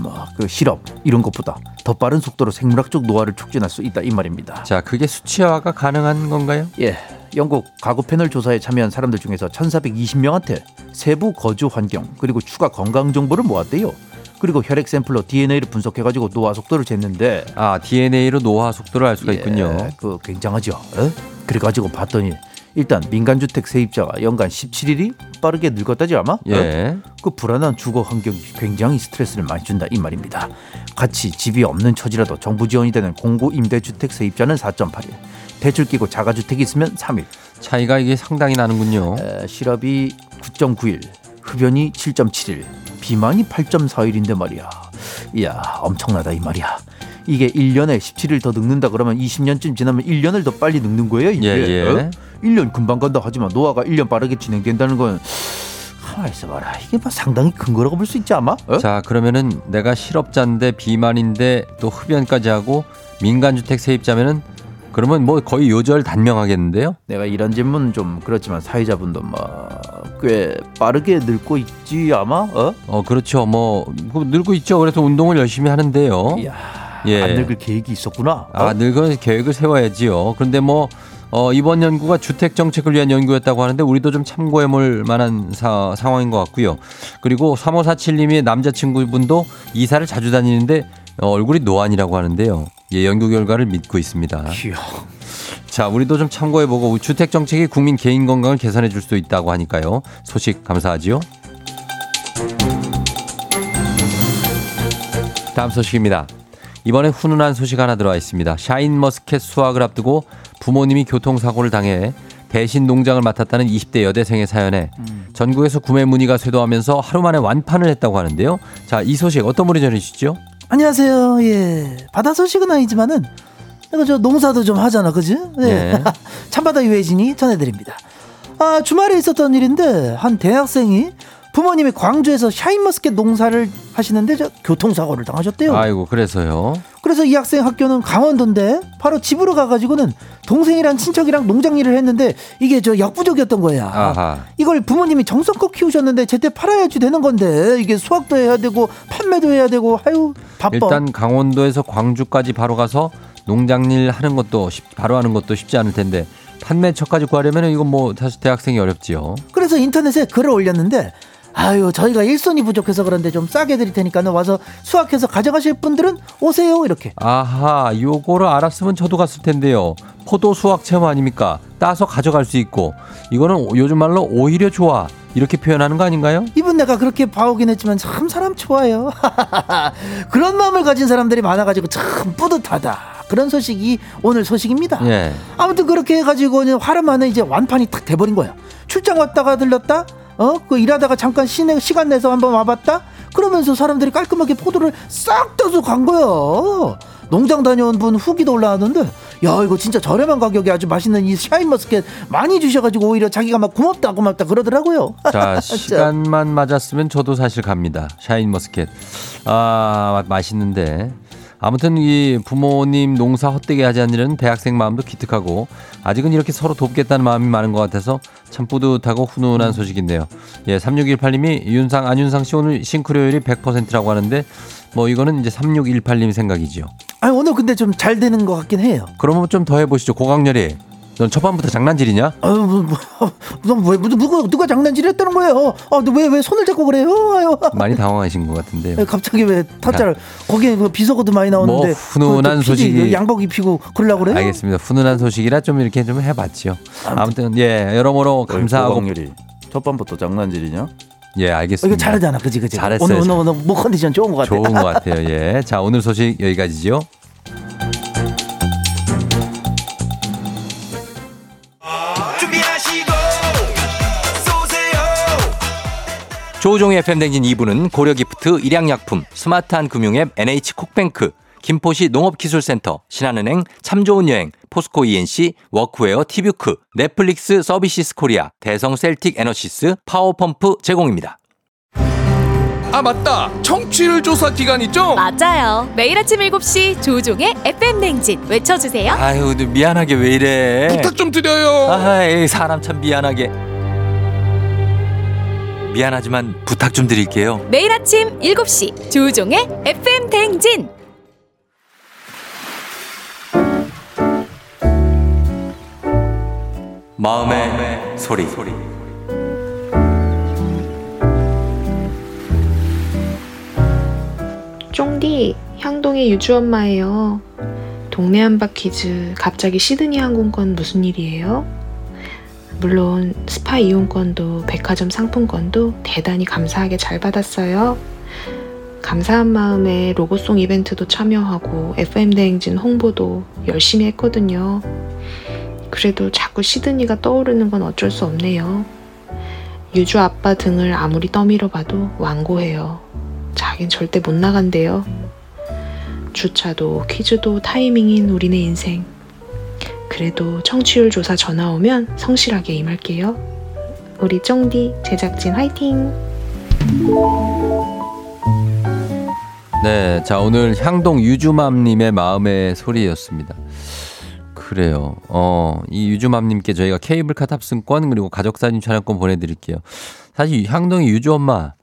F: 뭐그 실업 이런 것보다 더 빠른 속도로 생물학적 노화를 촉진할 수 있다 이 말입니다.
A: 자, 그게 수치화가 가능한 건가요?
F: 예, 영국 가구 패널 조사에 참여한 사람들 중에서 1,420명한테 세부 거주 환경 그리고 추가 건강 정보를 모았대요. 그리고 혈액 샘플로 DNA를 분석해 가지고 노화 속도를 쟀는데
A: 아 DNA로 노화 속도를 알 수가
F: 예,
A: 있군요.
F: 그 굉장하죠. 어? 그래 가지고 봤더니 일단 민간주택 세입자가 연간 17일이 빠르게 늙었다지 아마? 어?
A: 예.
F: 그 불안한 주거 환경이 굉장히 스트레스를 많이 준다 이 말입니다. 같이 집이 없는 처지라도 정부 지원이 되는 공고 임대주택 세입자는 4.8일, 대출 끼고 자가주택이 있으면 3일,
A: 차이가 이게 상당히 나는군요.
F: 에, 실업이 9.9일, 흡연이 7.7일, 비만이 8.4일인데 말이야. 이야 엄청나다 이 말이야. 이게 1년에 17일 더 늙는다 그러면 20년쯤 지나면 1년을 더 빨리 늙는 거예요 이게.
A: 예, 예.
F: 어? 1년 금방 간다 하지만 노화가 1년 빠르게 진행된다는 건 가만 있어봐라 이게 뭐 상당히 큰 거라고 볼 수 있지 아마? 어?
A: 자 그러면은 내가 실업자인데 비만인데 또 흡연까지 하고 민간주택 세입자면은 그러면 뭐 거의 요절 단명하겠는데요?
F: 내가 이런 질문은 좀 그렇지만 사회자분도 뭐꽤 빠르게 늙고 있지 아마? 어?
A: 어 그렇죠. 뭐 그거 늙고 있죠. 그래서 운동을 열심히 하는데요.
F: 이야
A: 예.
F: 안 늙을 계획이 있었구나.
A: 아
F: 어?
A: 늙은 계획을 세워야지요. 그런데 뭐 어, 이번 연구가 주택 정책을 위한 연구였다고 하는데 우리도 좀 참고해 볼 만한 사, 상황인 것 같고요. 그리고 3547님의 남자친구분도 이사를 자주 다니는데 어, 얼굴이 노안이라고 하는데요. 예, 연구 결과를 믿고 있습니다.
F: 이야.
A: 자, 우리도 좀 참고해 보고 주택 정책이 국민 개인 건강을 개선해 줄수 있다고 하니까요. 소식 감사하지요. 다음 소식입니다. 이번에 훈훈한 소식 하나 들어와 있습니다. 샤인머스켓 수확을 앞두고 부모님이 교통사고를 당해 대신 농장을 맡았다는 20대 여대생의 사연에 전국에서 구매 문의가 쇄도하면서 하루 만에 완판을 했다고 하는데요. 자, 이 소식 어떤 분이 전해주시죠?
G: 안녕하세요. 예. 바다 소식은 아니지만은 내가 저 농사도 좀 하잖아, 그지? 예.
A: 네.
G: 참바다 유해진이 전해드립니다. 아 주말에 있었던 일인데 한 대학생이 부모님이 광주에서 샤인머스켓 농사를 하시는데 저 교통사고를 당하셨대요.
A: 아이고, 그래서요.
G: 그래서 이 학생 학교는 강원도인데 바로 집으로 가가지고는 동생이랑 친척이랑 농장 일을 했는데 이게 저 역부족이었던 거야.
A: 아하.
G: 이걸 부모님이 정성껏 키우셨는데 제때 팔아야지 되는 건데 이게 수확도 해야 되고 판매도 해야 되고 아유 바빠.
A: 일단 강원도에서 광주까지 바로 가서 농장일 하는 것도 쉽- 바로 하는 것도 쉽지 않을 텐데 판매처까지 구하려면 이건 뭐 사실 대학생이 어렵지요.
G: 그래서 인터넷에 글을 올렸는데 아유 저희가 일손이 부족해서 그런데 좀 싸게 드릴 테니까는 와서 수확해서 가져가실 분들은 오세요 이렇게.
A: 아하, 요거를 알았으면 저도 갔을 텐데요. 포도 수확 체험 아닙니까? 따서 가져갈 수 있고 이거는 요즘 말로 오히려 좋아 이렇게 표현하는 거 아닌가요?
G: 이분 내가 그렇게 봐오긴 했지만 참 사람 좋아요. 그런 마음을 가진 사람들이 많아가지고 참 뿌듯하다. 그런 소식이 오늘 소식입니다.
A: 예.
G: 아무튼 그렇게 해가지고 하루 만에 이제 완판이 탁 돼버린 거야. 출장 왔다가 들렀다. 어? 그 일하다가 잠깐 시내, 시간 내서 한번 와봤다. 그러면서 사람들이 깔끔하게 포도를 싹 떠서 간 거야. 농장 다녀온 분 후기도 올라왔는데, 야 이거 진짜 저렴한 가격에 아주 맛있는 이 샤인머스켓 많이 주셔가지고 오히려 자기가 막 고맙다 고맙다 그러더라고요.
A: 자, 시간만 맞았으면 저도 사실 갑니다. 샤인머스켓. 아, 마- 맛있는데. 아무튼 이 부모님 농사 헛되게 하지 않으려는 대학생 마음도 기특하고 아직은 이렇게 서로 돕겠다는 마음이 많은 것 같아서 참 뿌듯하고 훈훈한 소식인데요. 예, 3618님이 윤상, 안윤상 씨 오늘 싱크로율이 100%라고 하는데 뭐 이거는 이제 3618님 생각이지요.
G: 아니 오늘 근데 좀 잘 되는 것 같긴 해요.
A: 그러면 좀 더 해보시죠. 고강렬이. 넌 첫밤부터 장난질이냐?
G: 아유, 뭐, 뭐, 너 왜, 누가, 누가 장난질 했다는 거예요? 아, 왜, 왜 손을 잡고 그래요? 아유.
A: 많이 당황하신 것 같은데요.
G: 에, 갑자기 왜 타짜를 거기에 그 비서고도 많이 나오는데
A: 뭐 훈훈한
G: 그것도 PD
A: 소식이-
G: 양복 입히고 그러려고 그래요?
A: 알겠습니다. 훈훈한 소식이라 좀 이렇게 좀 해봤지요. 아무튼 예 여러모로 감사하고
F: 첫 밤부터 장난질이냐?
A: 예
G: 어,
A: 알겠습니다.
G: 이거 잘하잖아, 그지 그지.
A: 잘했어요.
G: 오늘 오늘 오늘 목 컨디션 좋은 것 같아.
A: 좋은 것 같아요. 예. 자 오늘 소식 여기까지죠.
D: 조우종의 FM대행진 2부는 고려기프트, 일양약품, 스마트한 금융앱 NH콕뱅크, 김포시 농업기술센터, 신한은행, 참 좋은 여행, 포스코 E&C, 워크웨어 티뷰크, 넷플릭스 서비스 코리아, 대성 셀틱 에너시스, 파워펌프 제공입니다.
B: 아 맞다 청취율 조사 기간 있죠?
C: 맞아요. 매일 아침 7시 조우종의 FM 대행진 외쳐주세요.
D: 아유, 미안하게 왜 이래?
B: 부탁 좀 드려요
D: 아이, 사람 참 미안하게. 미안하지만 부탁 좀 드릴게요.
C: 매일 아침 7시 조종의 FM 냉진.
D: 마음의 소리.
H: 쫑디, 향동의 유주 엄마예요. 동네 한바 퀴즈, 갑자기 시드니 항공권 무슨 일이에요? 물론 스파 이용권도 백화점 상품권도 대단히 감사하게 잘 받았어요. 감사한 마음에 로고송 이벤트도 참여하고 FM 대행진 홍보도 열심히 했거든요. 그래도 자꾸 시드니가 떠오르는 건 어쩔 수 없네요. 유주 아빠 등을 아무리 떠밀어 봐도 완고해요. 자긴 절대 못 나간대요. 주차도 퀴즈도 타이밍인 우리네 인생. 그래도 청취율 조사 전화 오면 성실하게 임할게요. 우리 쫑디 제작진 화이팅!
A: 네, 자 오늘 향동 유주맘님의 마음의 소리였습니다. 그래요. 어, 이 유주맘님께 저희가 케이블카 탑승권 그리고 가족사진 촬영권 보내드릴게요. 사실 향동의 유주 엄마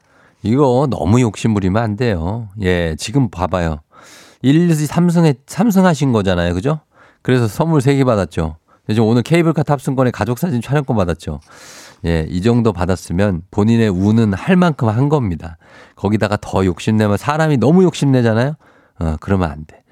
A: 이거 너무 욕심부리면 안 돼요. 예, 지금 봐봐요. 1, 2, 3승에, 3승 하신 거잖아요. 그죠? 그래서 선물 3개 받았죠. 이제 오늘 케이블카 탑승권에 가족사진 촬영권 받았죠. 예, 이 정도 받았으면 본인의 운은 할 만큼 한 겁니다. 거기다가 더 욕심내면 사람이 너무 욕심내잖아요? 어, 그러면 안 돼.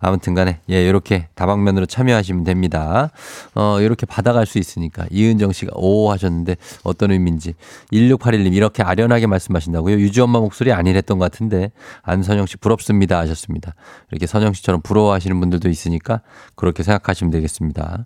A: 아무튼 간에, 예, 이렇게 다방면으로 참여하시면 됩니다. 어, 이렇게 받아갈 수 있으니까. 이은정 씨가 오 하셨는데 어떤 의미인지. 1681님 이렇게 아련하게 말씀하신다고요? 유주 엄마 목소리 아니랬던 것 같은데. 안선영 씨 부럽습니다 하셨습니다. 이렇게 선영 씨처럼 부러워하시는 분들도 있으니까 그렇게 생각하시면 되겠습니다.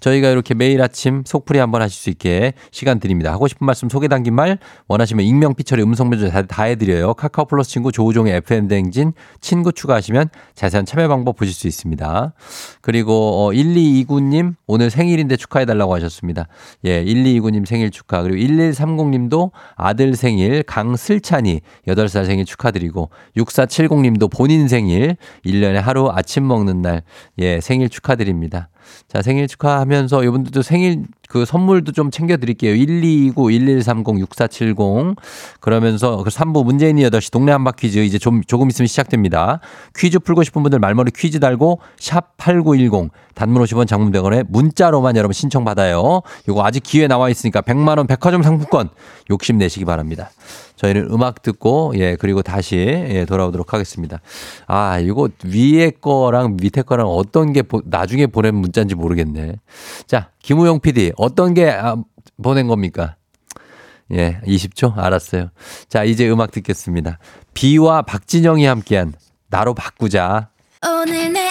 A: 저희가 이렇게 매일 아침 속풀이 한번 하실 수 있게 시간 드립니다. 하고 싶은 말씀 소개 담긴 말 원하시면 익명 피처리 음성 변조 다, 다 해드려요. 카카오 플러스 친구 조우종의 FM 대행진 친구 추가하시면 자세한 참여 방법 보실 수 있습니다. 그리고 어, 1229님 오늘 생일인데 축하해 달라고 하셨습니다. 예, 1229님 생일 축하. 그리고 1130님도 아들 생일 강슬찬이 8살 생일 축하드리고 6470님도 본인 생일 1년에 하루 아침 먹는 날 예, 생일 축하드립니다. 자, 생일 축하하면서 이분들도 생일 그 선물도 좀 챙겨드릴게요. 1229, 1130, 6470. 그러면서 그 3부 문재인이 8시 동네 한바 퀴즈 이제 좀 조금 있으면 시작됩니다. 퀴즈 풀고 싶은 분들 말머리 퀴즈 달고 샵 8910 단문 50원 장문 100원에 문자로만 여러분 신청받아요. 이거 아직 기회 나와 있으니까 100만원 백화점 상품권 욕심내시기 바랍니다. 저희는 음악 듣고 예 그리고 다시 예 돌아오도록 하겠습니다. 아 이거 위에 거랑 밑에 거랑 어떤 게 보, 나중에 보낸 문자인지 모르겠네. 자 김우영 PD 어떤 게 아, 보낸 겁니까? 예 20초 알았어요. 자 이제 음악 듣겠습니다. 비와 박진영이 함께한 나로 바꾸자.
I: 오늘 내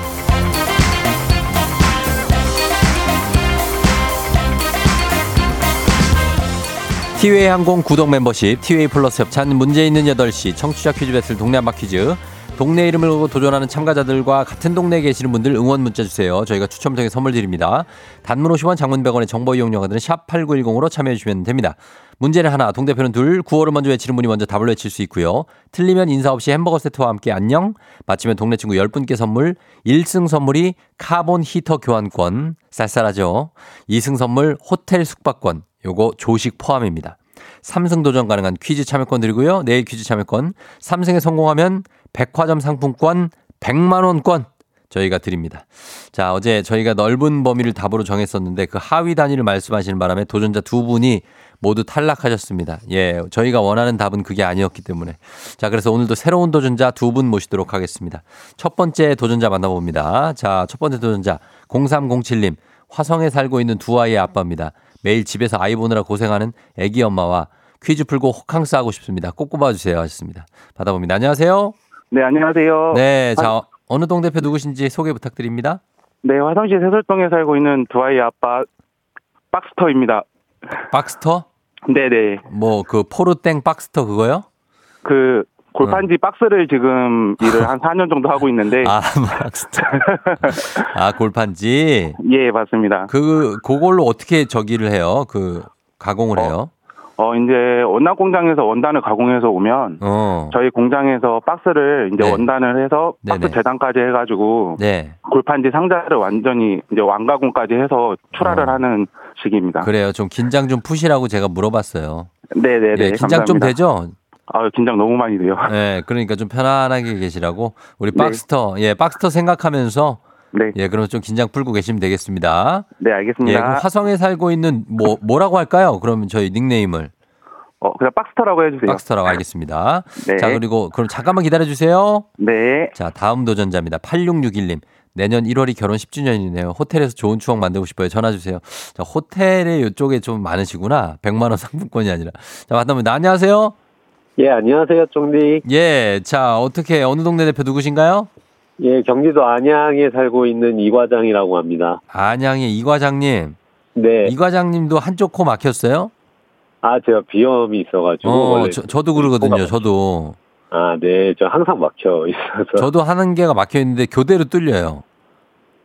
A: 티웨이 항공 구독 멤버십, 티웨이 플러스 협찬 문제 있는 8시 청취자 퀴즈 배틀 동네 한 바퀴즈. 동네 이름을 걸고 도전하는 참가자들과 같은 동네에 계시는 분들 응원 문자 주세요. 저희가 추첨 통해 선물 드립니다. 단문 50원 장문 100원의 정보 이용료가 드는 샵 8910으로 참여해 주시면 됩니다. 문제는 하나, 동대표는 둘, 구호를 먼저 외치는 분이 먼저 답을 외칠 수 있고요. 틀리면 인사 없이 햄버거 세트와 함께 안녕. 맞히면 동네 친구 10분께 선물, 1승 선물이 카본 히터 교환권, 쌀쌀하죠. 2승 선물 호텔 숙박권, 요거 조식 포함입니다. 3승 도전 가능한 퀴즈 참여권 드리고요. 내일 퀴즈 참여권. 3승에 성공하면 백화점 상품권 100만원권 저희가 드립니다. 자, 어제 저희가 넓은 범위를 답으로 정했었는데 그 하위 단위를 말씀하시는 바람에 도전자 두 분이 모두 탈락하셨습니다. 예, 저희가 원하는 답은 그게 아니었기 때문에. 자, 그래서 오늘도 새로운 도전자 두 분 모시도록 하겠습니다. 첫 번째 도전자 만나봅니다. 자, 첫 번째 도전자 0307님. 화성에 살고 있는 두 아이의 아빠입니다. 매일 집에서 아이 보느라 고생하는 애기 엄마와 퀴즈 풀고 호캉스 하고 싶습니다. 꼭 꼽아주세요 하셨습니다. 받아봅니다. 안녕하세요.
J: 네, 안녕하세요.
A: 네, 자, 어느 동 대표 누구신지 소개 부탁드립니다.
J: 네, 화성시 세설동에 살고 있는 두 아이 아빠 박스터입니다.
A: 박스터?
J: 네네.
A: 뭐 그 포르땡 박스터 그거요?
J: 그 골판지 박스를 지금 일을 한 4년 정도 하고 있는데
A: 아, 박스터. 아, 골판지.
J: 예, 맞습니다.
A: 그 그걸로 어떻게 저기를 해요? 그 가공을 해요?
J: 어, 이제 원단 공장에서 원단을 가공해서 오면
A: 어.
J: 저희 공장에서 박스를 이제
A: 네.
J: 원단을 해서 박스
A: 네네.
J: 재단까지 해가지고
A: 네.
J: 골판지 상자를 완전히 이제 완가공까지 해서 출하를
A: 어.
J: 하는 시기입니다.
A: 그래요. 좀 긴장 좀 푸시라고 제가 물어봤어요.
J: 네네네.
A: 예, 긴장 좀
J: 감사합니다.
A: 되죠?
J: 아, 긴장 너무 많이 돼요.
A: 네, 그러니까 좀 편안하게 계시라고 우리
J: 네.
A: 박스터, 예, 박스터 생각하면서
J: 네.
A: 예, 그럼 좀 긴장 풀고 계시면 되겠습니다.
J: 네,
A: 예,
J: 알겠습니다.
A: 그럼 화성에 살고 있는 뭐 뭐라고 할까요? 그러면 저희 닉네임을
J: 어, 그냥 박스터라고 해주세요.
A: 박스터라고 알겠습니다.
J: 네.
A: 자, 그리고 그럼 잠깐만 기다려 주세요.
J: 네.
A: 자, 다음 도전자입니다. 8661님. 내년 1월이 결혼 10주년이네요. 호텔에서 좋은 추억 만들고 싶어요. 전화 주세요. 자, 호텔에 이쪽에 좀 많으시구나. 100만 원 상품권이 아니라. 자, 만나면 안녕하세요.
K: 예, 안녕하세요, 쫑디.
A: 예. 자, 어떻게 어느 동네 대표 누구신가요?
K: 예, 경기도 안양에 살고 있는 이 과장이라고 합니다.
A: 안양의 이 과장님.
K: 네.
A: 이 과장님도 한쪽 코 막혔어요?
K: 아, 제가 비염이 있어가지고.
A: 어, 저, 저도 그러거든요. 저도.
K: 아, 네. 저 항상 막혀 있어서.
A: 저도 하는 개가 막혀 있는데 교대로 뚫려요.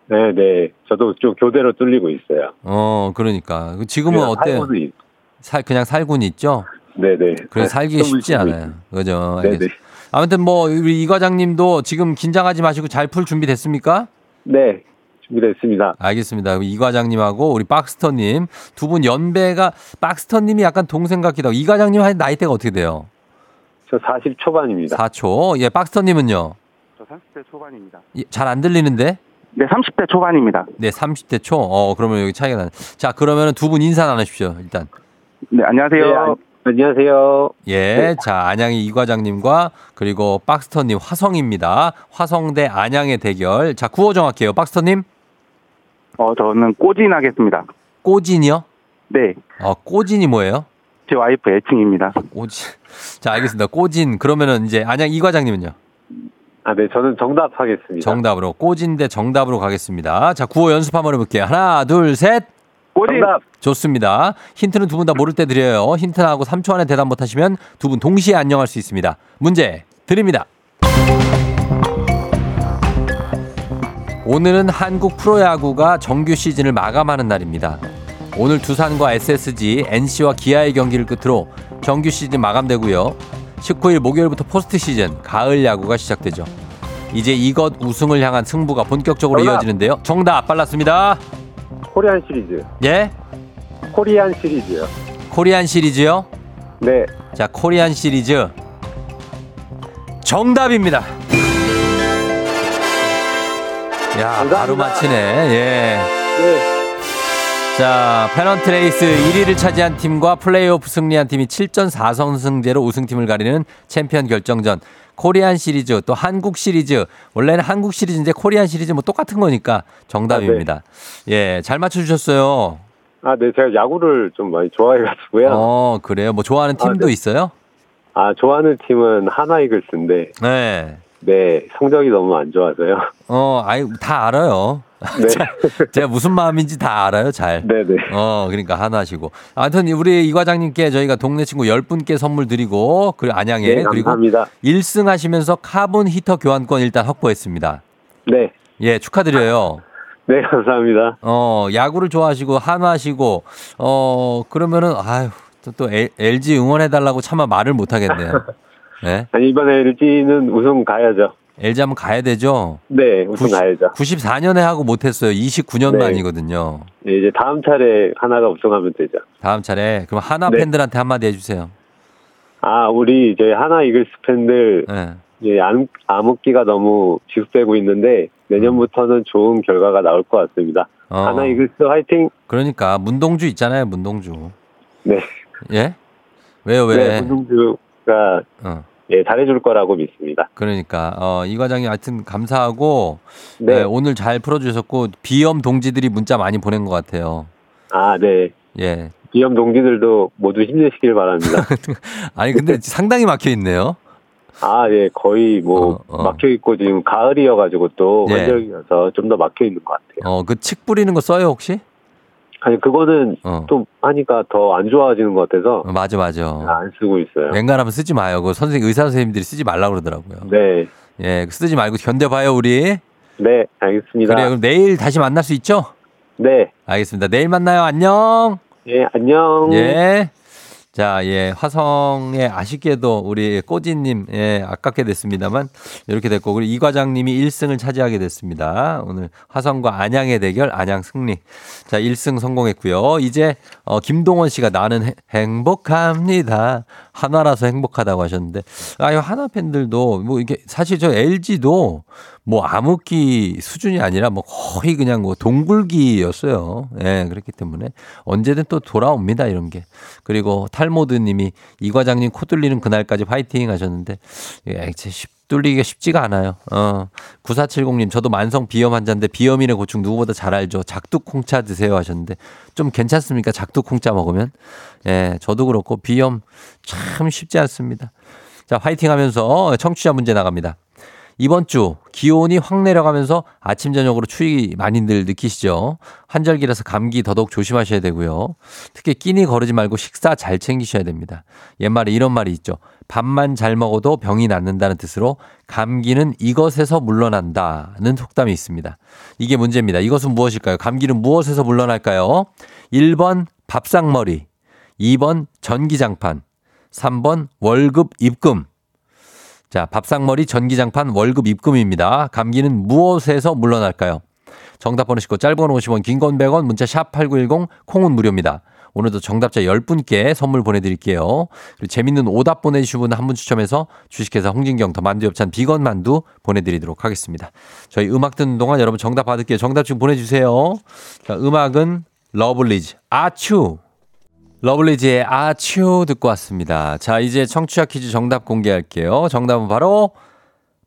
K: 네, 네. 저도 좀 교대로 뚫리고 있어요.
A: 어, 그러니까. 지금은 어때요?
K: 살고는 있-
A: 살, 그냥 살고는 있죠?
K: 네네.
A: 그래 살기 쉽지 않아요. 그죠?
K: 네네.
A: 알겠습니다. 아무튼 뭐 우리 이 과장님도 지금 긴장하지 마시고 잘 풀 준비 됐습니까?
K: 네. 준비됐습니다.
A: 알겠습니다. 이 과장님하고 우리 박스터님 두 분 연배가 박스터님이 약간 동생 같기도 하고 이 과장님 한 나이대가 어떻게 돼요?
K: 저 40 초반입니다.
A: 4초. 예, 박스터님은요?
J: 저 30대 초반입니다.
A: 잘안 들리는데?
J: 네, 30대 초반입니다.
A: 네, 30대 초. 어, 그러면 여기 차이가 나네. 자, 그러면 두 분 인사 나누십시오. 일단.
J: 네, 안녕하세요.
K: 네, 안- 안녕하세요.
A: 예, 자, 안양의 이 과장님과 그리고 박스터님 화성입니다. 화성 대 안양의 대결. 자, 구호 정할게요. 박스터님.
J: 어, 저는 꼬진 하겠습니다.
A: 꼬진이요?
J: 네.
A: 어, 꼬진이 뭐예요?
J: 제 와이프 애칭입니다.
A: 꼬진. 자, 알겠습니다. 꼬진. 그러면은 이제 안양 이 과장님은요?
K: 아, 네. 저는 정답 하겠습니다.
A: 정답으로. 꼬진 대 정답으로 가겠습니다. 자, 구호 연습 한번 해볼게요. 하나, 둘, 셋.
K: 정답.
A: 좋습니다. 힌트는 두 분 다 모를 때 드려요. 힌트 나하고 3초 안에 대답 못하시면 두 분 동시에 안녕할 수 있습니다. 문제 드립니다. 오늘은 한국 프로야구가 정규 시즌을 마감하는 날입니다. 오늘 두산과 SSG, NC와 기아의 경기를 끝으로 정규 시즌 마감되고요. 19일 목요일부터 포스트 시즌 가을 야구가 시작되죠. 이제 이것 우승을 향한 승부가 본격적으로
K: 정답.
A: 이어지는데요. 정답 빨랐습니다.
K: 코리안 시리즈.
A: 예?
K: 코리안 시리즈요.
A: 코리안 시리즈요?
K: 네.
A: 자, 코리안 시리즈. 정답입니다. 야, 바로 맞히네. 예.
K: 네.
A: 자, 페넌트 레이스 1위를 차지한 팀과 플레이오프 승리한 팀이 7전 4선승제로 우승팀을 가리는 챔피언 결정전. 코리안 시리즈 또 한국 시리즈 원래는 한국 시리즈인데 코리안 시리즈 뭐 똑같은 거니까 정답입니다. 예, 잘 맞춰 주셨어요.
K: 아, 네. 제가 야구를 좀 많이 좋아해 가지고요.
A: 어, 그래요. 뭐 좋아하는
K: 아,
A: 팀도
K: 네.
A: 있어요?
K: 아, 좋아하는 팀은 한화 이글스인데,
A: 네.
K: 네. 성적이 너무 안 좋아서요.
A: 어, 아이, 다 알아요.
K: 네.
A: 제가 무슨 마음인지 다 알아요, 잘.
K: 네네.
A: 어, 그러니까 한화 하시고. 아무튼 우리 이 과장님께 저희가 동네 친구 10분께 선물 드리고, 그 안양에.
K: 네,
A: 그리고
K: 감사합니다.
A: 1승 하시면서 카본 히터 교환권 일단 확보했습니다.
K: 네.
A: 예, 축하드려요.
K: 네, 감사합니다.
A: 어, 야구를 좋아하시고, 한화하시고, 어, 그러면은, 아유, 또, 또 L, LG 응원해달라고 차마 말을 못하겠네요. 네.
K: 아니, 이번에 LG는 우승 가야죠.
A: LG 한번 가야 되죠?
K: 네, 우승 가야죠.
A: 94년에 하고 못했어요. 29년
K: 네.
A: 만이거든요.
K: 네, 이제 다음 차례 하나가 우승하면 되죠.
A: 다음 차례. 그럼 하나
K: 네.
A: 팬들한테 한마디 해주세요.
K: 아, 우리 이제 하나 이글스 팬들,
A: 네.
K: 이제 암, 암흑기가 너무 지속되고 있는데, 내년부터는 좋은 결과가 나올 것 같습니다.
A: 어.
K: 하나 이글스 화이팅!
A: 그러니까 문동주 있잖아요. 문동주.
K: 네.
A: 예? 왜요? 왜?
K: 네, 문동주가
A: 어.
K: 예, 잘해줄 거라고 믿습니다.
A: 그러니까 어, 이 과장님 하여튼 감사하고
K: 네.
A: 네, 오늘 잘 풀어주셨고 비염 동지들이 문자 많이 보낸 것 같아요.
K: 아, 네.
A: 예.
K: 비염 동기들도 모두 힘내시길 바랍니다.
A: 아니 근데 상당히 막혀 있네요.
K: 아, 예, 거의 뭐 막혀 있고 지금 가을이어가지고 또
A: 예.
K: 환절기여서 좀 더 막혀 있는 것 같아요.
A: 어, 그 칡 뿌리는 거 써요, 혹시?
K: 아니 그거는
A: 어.
K: 좀 하니까 더 안 좋아지는 것 같아서
A: 어, 맞아, 맞아.
K: 안 쓰고 있어요.
A: 웬간하면 쓰지 마요. 그 선생님, 의사 선생님들이 쓰지 말라 고 그러더라고요.
K: 네,
A: 예, 쓰지 말고 견뎌봐요, 우리.
K: 네, 알겠습니다.
A: 그래요. 그럼 내일 다시 만날 수 있죠?
K: 네,
A: 알겠습니다. 내일 만나요. 안녕.
K: 예, 안녕.
A: 예. 자, 예, 화성에 아쉽게도 우리 꼬지님, 예, 아깝게 됐습니다만, 이렇게 됐고, 그리고 이 과장님이 1승을 차지하게 됐습니다. 오늘 화성과 안양의 대결, 안양 승리. 자, 1승 성공했고요. 이제, 어, 김동원 씨가 나는 해- 행복합니다. 하나라서 행복하다고 하셨는데, 아, 이 하나 팬들도, 뭐, 이게, 사실 저 LG도 뭐 암흑기 수준이 아니라 뭐 거의 그냥 뭐 동굴기였어요. 예, 그렇기 때문에 언제든 또 돌아옵니다, 이런 게. 그리고 탈모드 님이 이 과장님 코 뚫리는 그날까지 화이팅 하셨는데, 예, 제 쉽, 뚫리기가 쉽지가 않아요. 어. 9470님, 저도 만성 비염 환자인데 비염인의 고충 누구보다 잘 알죠. 작두콩차 드세요 하셨는데, 좀 괜찮습니까? 작두콩차 먹으면? 예, 저도 그렇고 비염 참 쉽지 않습니다. 자, 화이팅 하면서 청취자 문제 나갑니다. 이번 주 기온이 확 내려가면서 아침 저녁으로 추위 많이들 느끼시죠? 환절기라서 감기 더더욱 조심하셔야 되고요. 특히 끼니 거르지 말고 식사 잘 챙기셔야 됩니다. 옛말에 이런 말이 있죠. 밥만 잘 먹어도 병이 낫는다는 뜻으로 감기는 이것에서 물러난다는 속담이 있습니다. 이게 문제입니다. 이것은 무엇일까요? 감기는 무엇에서 물러날까요? 1번 밥상머리, 2번 전기장판, 3번 월급 입금. 자, 밥상머리, 전기장판, 월급 입금입니다. 감기는 무엇에서 물러날까요? 정답 보내시고 짧은 건 50원, 긴 건 100원, 문자 샵 8910, 콩은 무료입니다. 오늘도 정답자 10분께 선물 보내드릴게요. 그리고 재밌는 오답 보내주신 분 한 분 추첨해서 주식회사 홍진경 더 만두 협찬 비건 만두 보내드리도록 하겠습니다. 저희 음악 듣는 동안 여러분 정답 받을게요. 정답 지금 보내주세요. 자, 음악은 러블리즈, 아츄. 러블리즈의 아츄 듣고 왔습니다. 자, 이제 청취자 퀴즈 정답 공개할게요. 정답은 바로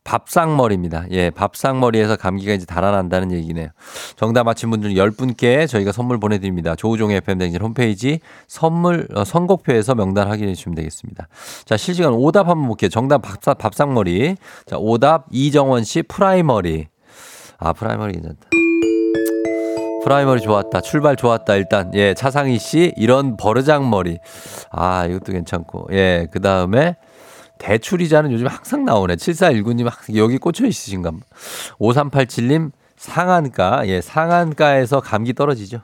A: 밥상머리입니다. 예, 밥상머리에서 감기가 이제 달아난다는 얘기네요. 정답 맞힌 분들 10분께 저희가 선물 보내드립니다. 조우종의 FM댕진 홈페이지 선물, 어, 선곡표에서 명단 확인해 주시면 되겠습니다. 자, 실시간 오답 한번 볼게요. 정답 밥사, 밥상머리. 자, 오답 이정원 씨 프라이머리. 아, 프라이머리 괜찮다. 프라이머리 좋았다. 출발 좋았다. 일단 예 차상희 씨 이런 버르장머리 아 이것도 괜찮고 예그 다음에 대출이자는 요즘 항상 나오네. 7419님 항상 여기 꽂혀 있으신가? 5387님 상한가 예 상한가에서 감기 떨어지죠.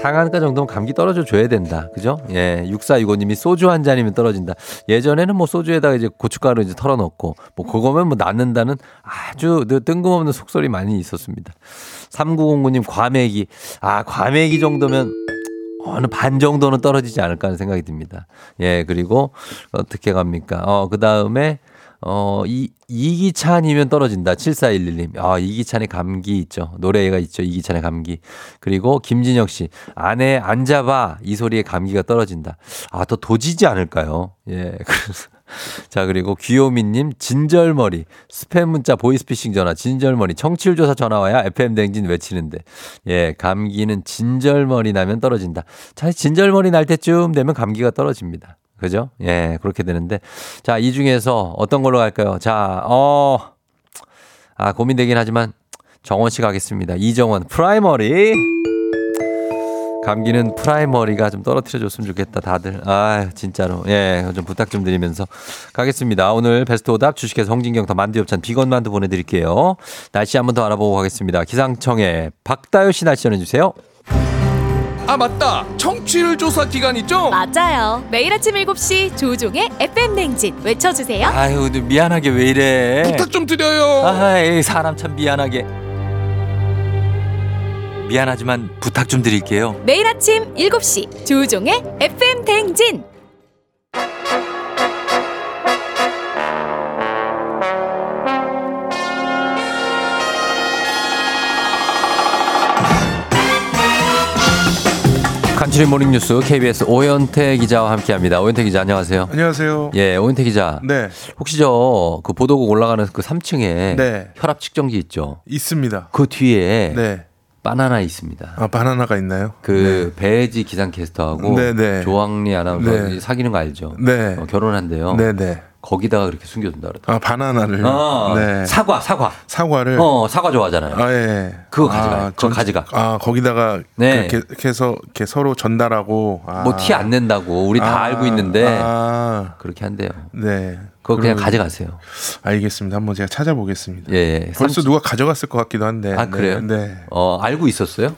A: 상한가 정도면 감기 떨어져 줘야 된다. 그죠? 예. 6465님이 소주 한 잔이면 떨어진다. 예전에는 뭐 소주에다가 이제 고춧가루 이제 털어 넣고 뭐 그거면 뭐 낫는다는 아주 뜬금없는 속설이 많이 있었습니다. 3909님 과메기. 아, 과메기 정도면 어느 반 정도는 떨어지지 않을까 하는 생각이 듭니다. 예, 그리고 어떻게 갑니까? 어, 그 다음에 어, 이, 이기찬이면 떨어진다. 7411님. 아, 이기찬의 감기 있죠. 노래가 있죠. 이기찬의 감기. 그리고 김진혁 씨. 아내 앉아봐. 이 소리에 감기가 떨어진다. 아, 더 도지지 않을까요? 예. 자, 그리고 귀요미님, 진절머리. 스팸 문자 보이스피싱 전화, 진절머리. 청취율조사 전화 와야 FM댕진 외치는데. 예, 감기는 진절머리 나면 떨어진다. 자, 진절머리 날 때쯤 되면 감기가 떨어집니다. 그죠? 예, 그렇게 되는데. 자, 이 중에서 어떤 걸로 갈까요? 자, 어, 아, 고민되긴 하지만 정원 씨 가겠습니다. 이정원, 프라이머리. 감기는 프라이머리가 좀 떨어뜨려 줬으면 좋겠다, 다들. 아, 진짜로. 예, 좀 부탁 좀 드리면서 가겠습니다. 오늘 베스트 오답 주식회사 홍진경 더 만두엽찬 비건 만두 보내드릴게요. 날씨 한번 더 알아보고 가겠습니다. 기상청에 박다효 씨 날씨 전해주세요.
B: 아 맞다 청취율 조사 기간 있죠?
C: 맞아요. 매일 아침 7시 조종의 FM 냉진 외쳐주세요.
D: 아유, 미안하게 왜 이래.
B: 부탁 좀 드려요
D: 아이, 사람 참 미안하게. 미안하지만 부탁 좀 드릴게요.
C: 매일 아침 7시 조종의 FM 냉진.
A: 간추린 모닝뉴스 KBS 오현태 기자와 함께합니다. 오현태 기자 안녕하세요.
L: 안녕하세요.
A: 예, 오현태 기자.
L: 네.
A: 혹시 저 그 보도국 올라가는 그 3층에
L: 네.
A: 혈압 측정기 있죠?
L: 있습니다.
A: 그 뒤에
L: 네.
A: 바나나 있습니다.
L: 아, 바나나가 있나요?
A: 그 배지 기상캐스터하고
L: 네, 네.
A: 조항리 아나운서
L: 네.
A: 사귀는 거 알죠?
L: 네.
A: 어, 결혼한대요.
L: 네, 네.
A: 거기다가 그렇게 숨겨둔다 그러더라고요.
L: 아 바나나를.
A: 어,
L: 네.
A: 사과, 사과.
L: 사과를.
A: 어, 사과 좋아하잖아요.
L: 아 예.
A: 그거 가져가요. 그거
L: 전-
A: 가져가.
L: 아 거기다가
A: 네.
L: 그렇게 해서 이렇게 서로 전달하고. 아.
A: 뭐티 안 낸다고 우리 다
L: 아,
A: 알고 있는데
L: 아.
A: 그렇게 한대요.
L: 네.
A: 그거 그냥 가져가세요.
L: 알겠습니다. 한번 제가 찾아보겠습니다.
A: 예, 예.
L: 벌써
A: 삼-
L: 누가 가져갔을 것 같기도 한데.
A: 아, 그래요?
L: 네. 네.
A: 어, 알고 있었어요?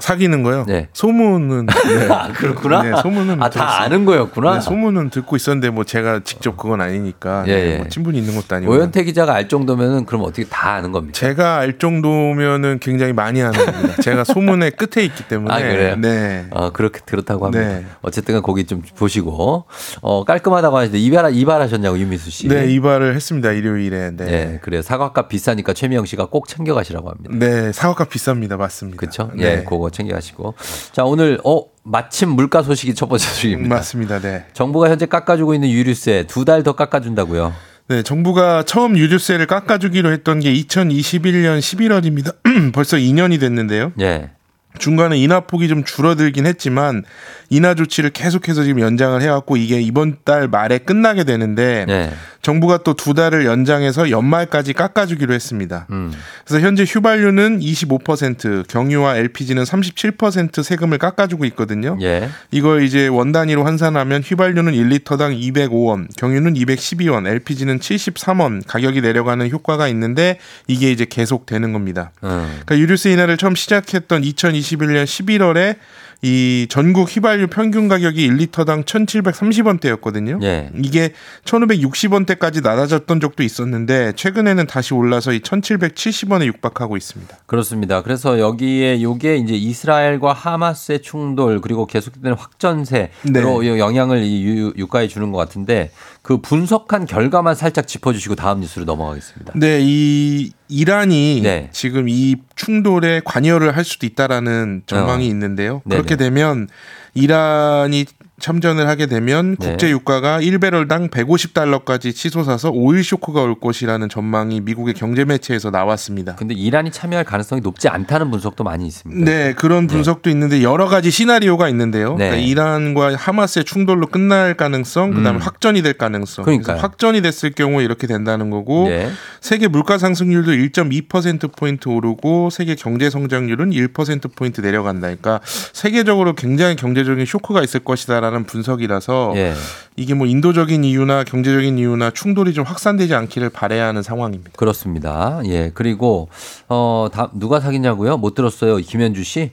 L: 사귀는 거요?
A: 네.
L: 소문은 네.
A: 아, 그렇구나?
L: 네, 소문은
A: 아, 다. 아는 거였구나?
L: 네, 소문은 듣고 있었는데 뭐 제가 직접 그건 아니니까
A: 예,
L: 네,
A: 예.
L: 뭐 친분이 있는 것도 아니고
A: 오현태 기자가 알 정도면은 그럼 어떻게 다 아는 겁니까?
L: 제가 알 정도면은 굉장히 많이 아는 겁니다. 제가 소문의 끝에 있기 때문에
A: 아, 그래요?
L: 네.
A: 어, 그렇게 그렇다고 합니다.
L: 네.
A: 어쨌든 거기 좀 보시고 어, 깔끔하다고 하시는데 이발 이발하셨냐고 유미수 씨.
L: 네, 이발을 했습니다. 일요일에. 네.
A: 예, 그래요. 사과값 비싸니까 최미영 씨가 꼭 챙겨 가시라고 합니다.
L: 네, 사과값 비쌉니다. 맞습니다.
A: 그렇죠?
L: 네.
A: 예, 그거 챙겨 가시고. 자, 오늘 어 마침 물가 소식이 첫 번째 소식입니다.
L: 맞습니다. 네.
A: 정부가 현재 깎아주고 있는 유류세 두 달 더 깎아준다고요.
L: 네, 정부가 처음 유류세를 깎아주기로 했던 게 2021년 11월입니다. 벌써 2년이 됐는데요.
A: 예.
L: 중간에 인하폭이 좀 줄어들긴 했지만 인하 조치를 계속해서 지금 연장을 해왔고 이게 이번 달 말에 끝나게 되는데
A: 예.
L: 정부가 또 두 달을 연장해서 연말까지 깎아주기로 했습니다.
A: 음.
L: 그래서 현재 휘발유는 25%, 경유와 LPG는 37% 세금을 깎아주고 있거든요.
A: 예.
L: 이걸 이제 원 단위로 환산하면 휘발유는 1리터당 205원, 경유는 212원, LPG는 73원 가격이 내려가는 효과가 있는데 이게 이제 계속 되는 겁니다.
A: 음.
L: 그러니까 유류세 인하를 처음 시작했던 2021년 11월에 이 전국 휘발유 평균 가격이 1리터당 1,730원대였거든요.
A: 예.
L: 이게 1,560원대까지 낮아졌던 적도 있었는데 최근에는 다시 올라서 이 1,770원에 육박하고 있습니다.
A: 그렇습니다. 그래서 여기에 요게 이제 이스라엘과 하마스의 충돌 그리고 계속되는 확전세로
L: 네.
A: 영향을 이 유- 유가에 주는 것 같은데 그 분석한 결과만 살짝 짚어주시고 다음 뉴스로 넘어가겠습니다.
L: 네, 이 이란이
A: 네.
L: 지금 이 충돌에 관여를 할 수도 있다라는 전망이
A: 어.
L: 있는데요.
A: 네네.
L: 그렇게 되면 이란이 참전을 하게 되면
A: 네.
L: 국제 유가가 1배럴당 150달러까지 치솟아서 오일 쇼크가 올 것이라는 전망이 미국의 경제 매체에서 나왔습니다.
A: 근데 이란이 참여할 가능성이 높지 않다는 분석도 많이 있습니다.
L: 네, 그런 분석도 있는데 여러 가지 시나리오가 있는데요.
A: 네.
L: 그러니까 이란과 하마스의 충돌로 끝날 가능성, 그다음에
A: 음.
L: 확전이 될 가능성. 그래서
A: 그러니까요.
L: 확전이 됐을 경우 이렇게 된다는 거고
A: 네.
L: 세계 물가 상승률도 1.2% 포인트 오르고 세계 경제 성장률은 1% 포인트 내려간다. 그러니까 세계적으로 굉장히 경제 적인 쇼크가 있을 것이다라는 분석이라서
A: 예.
L: 이게 뭐 인도적인 이유나 경제적인 이유나 충돌이 좀 확산되지 않기를 바래야 하는 상황입니다.
A: 그렇습니다. 예. 그리고 어, 다 누가 사귀냐고요? 못 들었어요. 김현주 씨.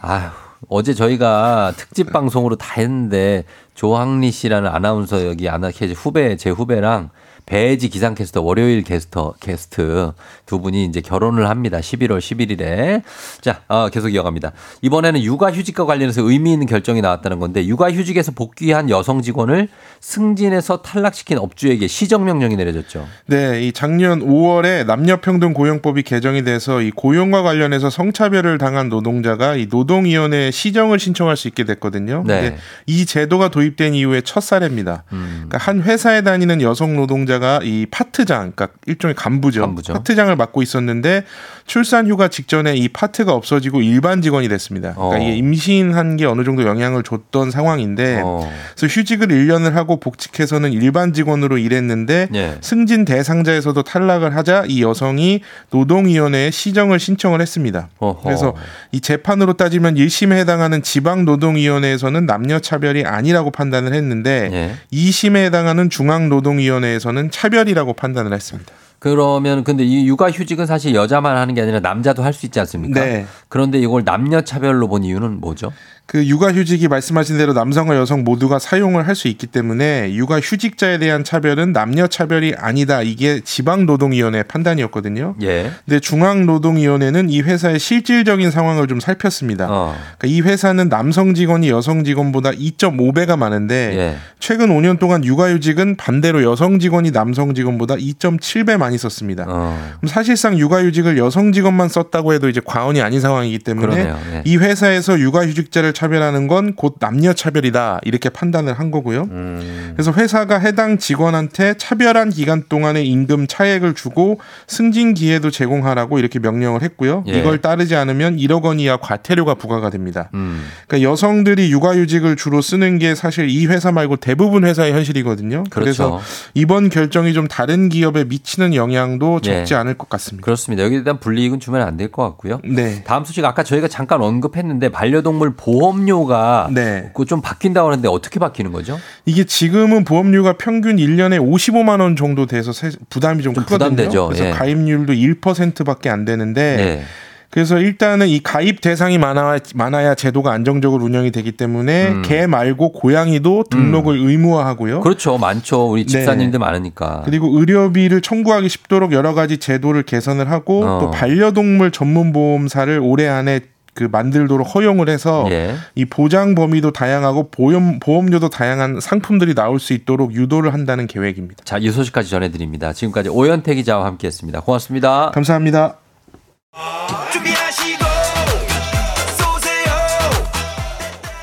A: 아휴. 어제 저희가 특집 방송으로 다 했는데 조항리 씨라는 아나운서 여기 아나케지 후배 제 후배랑 배지 기상캐스터 월요일 게스터 게스트 두 분이 이제 결혼을 합니다. 11월 11일에 자 어, 계속 이어갑니다. 이번에는 육아휴직과 관련해서 의미 있는 결정이 나왔다는 건데 육아휴직에서 복귀한 여성 직원을 승진해서 탈락시킨 업주에게 시정명령이 내려졌죠.
L: 네, 이 작년 5월에 남녀평등 고용법이 개정이 돼서 이 고용과 관련해서 성차별을 당한 노동자가 이 노동위원회에 시정을 신청할 수 있게 됐거든요.
A: 네.
L: 이 제도가 도입된 이후에 첫 사례입니다.
A: 음.
L: 그러니까 한 회사에 다니는 여성 노동자 가 이 파트장, 그러니까 일종의 간부죠.
A: 간부죠.
L: 파트장을 맡고 있었는데 출산 휴가 직전에 이 파트가 없어지고 일반 직원이 됐습니다. 그러니까
A: 어.
L: 이게 임신한 게 어느 정도 영향을 줬던 상황인데
A: 어.
L: 그래서 휴직을 1년을 하고 복직해서는 일반 직원으로 일했는데
A: 예.
L: 승진 대상자에서도 탈락을 하자 이 여성이 노동위원회에 시정을 신청을 했습니다.
A: 어허.
L: 그래서 이 재판으로 따지면 1심에 해당하는 지방노동위원회에서는 남녀 차별이 아니라고 판단을 했는데
A: 예.
L: 2심에 해당하는 중앙노동위원회에서는 차별이라고 판단을 했습니다.
A: 그러면 근데 이 육아휴직은 사실 여자만 하는 게 아니라 남자도 할 수 있지 않습니까?
L: 네.
A: 그런데 이걸 남녀 차별로 본 이유는 뭐죠?
L: 그 육아휴직이 말씀하신 대로 남성과 여성 모두가 사용을 할 수 있기 때문에 육아휴직자에 대한 차별은 남녀 차별이 아니다. 이게 지방노동위원회 판단이었거든요.
A: 예.
L: 근데 중앙노동위원회는 이 회사의 실질적인 상황을 좀 살폈습니다.
A: 어.
L: 그러니까 이 회사는 남성 직원이 여성 직원보다 2.5배가 많은데
A: 예.
L: 최근 5년 동안 육아휴직은 반대로 여성 직원이 남성 직원보다 2.7배 많이 썼습니다.
A: 어.
L: 그럼 사실상 육아휴직을 여성 직원만 썼다고 해도 이제 과언이 아닌 상황이기 때문에
A: 그러네요. 예.
L: 이 회사에서 육아휴직자를 차별하는 건 곧 남녀 차별이다 이렇게 판단을 한 거고요.
A: 음.
L: 그래서 회사가 해당 직원한테 차별한 기간 동안의 임금 차액을 주고 승진 기회도 제공하라고 이렇게 명령을 했고요.
A: 예.
L: 이걸 따르지 않으면 1억 원 이하 과태료가 부과가 됩니다.
A: 음.
L: 그러니까 여성들이 육아휴직을 주로 쓰는 게 사실 이 회사 말고 대부분 회사의 현실이거든요. 그
A: 그렇죠.
L: 래서 이번 결정이 좀 다른 기업에 미치는 영향도 적지
A: 예.
L: 않을 것 같습니다.
A: 그렇습니다. 여기에 대한 불이익은 주면 안 될 것 같고요.
L: 네.
A: 다음 소식 아까 저희가 잠깐 언급했는데 반려동물 보 험료가
L: 네.
A: 그거 좀 바뀐다고 하는데 어떻게 바뀌는 거죠?
L: 이게 지금은 보험료가 평균 1년에 55만 원 정도 돼서 세- 부담이 좀,
A: 좀
L: 크거든요.
A: 부담되죠.
L: 그래서
A: 예.
L: 가입률도 1%밖에 안 되는데
A: 네.
L: 그래서 일단은 이 가입 대상이 많아, 많아야 제도가 안정적으로 운영이 되기 때문에
A: 음.
L: 개 말고 고양이도 등록을 의무화하고요.
A: 그렇죠. 많죠. 우리
L: 네.
A: 집사님들 많으니까.
L: 그리고 의료비를 청구하기 쉽도록 여러 가지 제도를 개선을 하고
A: 어.
L: 또 반려동물 전문 보험사를 올해 안에 그 만들도록 허용을 해서
A: 예.
L: 이 보장 범위도 다양하고 보험 보험료도 다양한 상품들이 나올 수 있도록 유도를 한다는 계획입니다.
A: 자, 이 소식까지 전해드립니다. 지금까지 오현태 기자와 함께했습니다. 고맙습니다.
L: 감사합니다.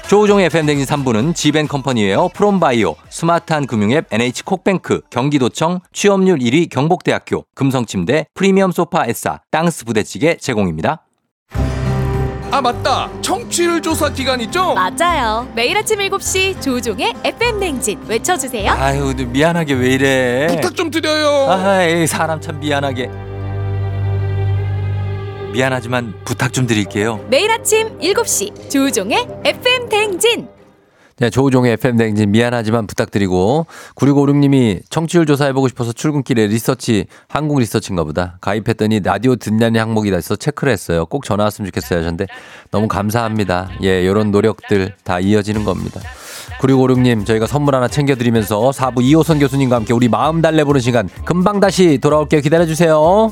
D: 조우종의 FM댕진 3부는 지벤컴퍼니웨어 프롬바이오, 스마트한 금융앱 NH콕뱅크, 경기도청, 취업률 1위 경복대학교, 금성침대, 프리미엄 소파 에싸, 땅스 부대찌개 제공입니다.
B: 아 맞다 청취율 조사 기간 있죠?
C: 맞아요. 매일 아침 7시 조종의 FM 냉진 외쳐주세요.
D: 아유, 미안하게 왜 이래?
B: 부탁 좀 드려요
D: 아이, 사람 참 미안하게. 미안하지만 부탁 좀 드릴게요.
C: 매일 아침 7시 조종의 FM 냉진.
A: 네, 조우종의 FM 댕진 미안하지만 부탁드리고 9656님이 청취율 조사해보고 싶어서 출근길에 리서치 한국 리서치인가 보다 가입했더니 라디오 듣냐니 항목이다 해서 체크를 했어요. 꼭 전화 왔으면 좋겠어요 하셨는데 너무 감사합니다. 예, 이런 노력들 다 이어지는 겁니다. 9656님 저희가 선물 하나 챙겨드리면서 4부 이호선 교수님과 함께 우리 마음 달래보는 시간 금방 다시 돌아올게요. 기다려주세요.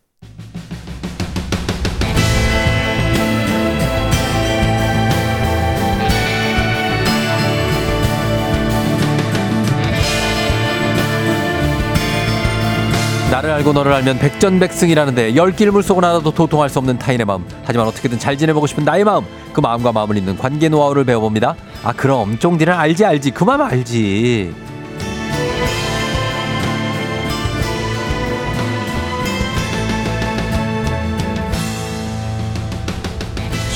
A: 나를 알고 너를 알면 백전백승이라는데 열길 물속은 하나도 도통할 수 없는 타인의 마음. 하지만 어떻게든 잘 지내보고 싶은 나의 마음. 그 마음과 마음을 잇는 관계 노하우를 배워봅니다. 아 그럼 쫑디는 알지 알지. 그 마음 알지.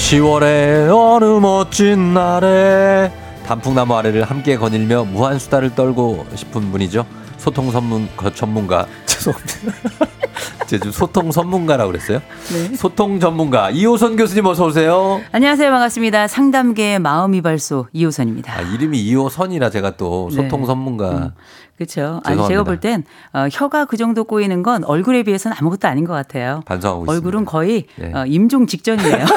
A: (10월의) 어느 멋진 날에 단풍나무 아래를 함께 거닐며 무한 수다를 떨고 싶은 분이죠. 소통 전문 거- 전문가 죄송합니다. 제가 지금 소통 전문가라고 그랬어요.
M: 네.
A: 소통 전문가 이호선 교수님 어서 오세요.
M: 안녕하세요. 반갑습니다. 상담계의 마음이 발소 이호선입니다.
A: 아, 이름이 이호선이라 제가 또
M: 네.
A: 소통 전문가.
M: 그렇죠. 아니
A: 죄송합니다.
M: 제가 볼 땐 어, 혀가 그 정도 꼬이는 건 얼굴에 비해서는 아무것도 아닌 것 같아요.
A: 반성하고 있습니다.
M: 얼굴은 거의
A: 네.
M: 어, 임종 직전이에요.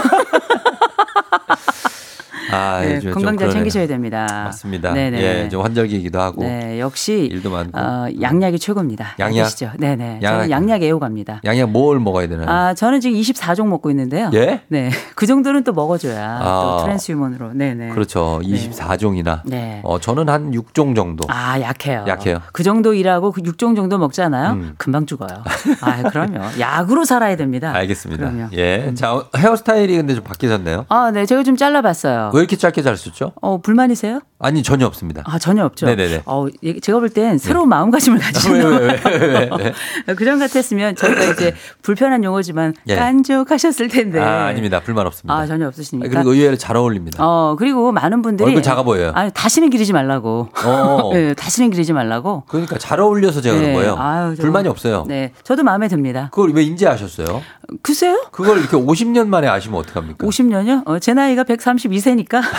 A: 아,
M: 네, 건강 잘. 챙기셔야 됩니다.
A: 맞습니다.
M: 네네.
A: 예, 좀 환절기이기도 하고.
M: 네, 역시
A: 일도 많고.
M: 어, 양약이 최고입니다.
A: 양약?
M: 아시죠? 네네.
A: 양약.
M: 저는 양약 애호갑니다.
A: 양약 뭘 먹어야 되나요?
M: 아, 저는 지금 24종 먹고 있는데요.
A: 예?
M: 네. 그 정도는 또 먹어줘야
A: 아.
M: 또 트랜스휴먼으로. 네 네.
A: 그렇죠. 24종이나.
M: 네.
A: 어, 저는 한 6종 정도.
M: 아, 약해요.
A: 약해요.
M: 그 정도 일하고 그 6종 정도 먹잖아요.
A: 음.
M: 금방 죽어요. 아, 그럼요. 약으로 살아야 됩니다.
A: 알겠습니다.
M: 그럼요. 음.
A: 예. 자, 헤어스타일이 근데 좀 바뀌셨네요.
M: 아, 네. 제가 좀 잘라봤어요.
A: 왜 이렇게 짧게 자르셨죠?
M: 어, 불만이세요?
A: 아니, 전혀 없습니다.
M: 아, 전혀 없죠.
A: 네네네.
M: 어, 예, 제가 볼 땐 새로운 마음가짐을
A: 왜, 왜, 왜?
M: 그전 같았으면 저희가 이제 불편한 용어지만
A: 예.
M: 깐족하셨을 텐데.
A: 아, 아닙니다. 불만 없습니다.
M: 아, 전혀
A: 아,
M: 없으십니까?
A: 그리고 의외로 잘 어울립니다.
M: 어, 그리고 많은 분들이
A: 얼굴 작아 보여요.
M: 아니, 다시는 기르지 말라고.
A: 어.
M: 네, 다시는 기르지 말라고.
A: 그러니까 잘 어울려서 제가 그런
M: 네.
A: 거예요.
M: 아유, 저-
A: 불만이 없어요.
M: 네. 저도 마음에 듭니다.
A: 그걸 왜 인지하셨어요?
M: 글쎄요?
A: 그걸 이렇게 50년 만에 아시면 어떡합니까?
M: 50년이요? 어, 제 나이가 132세니까.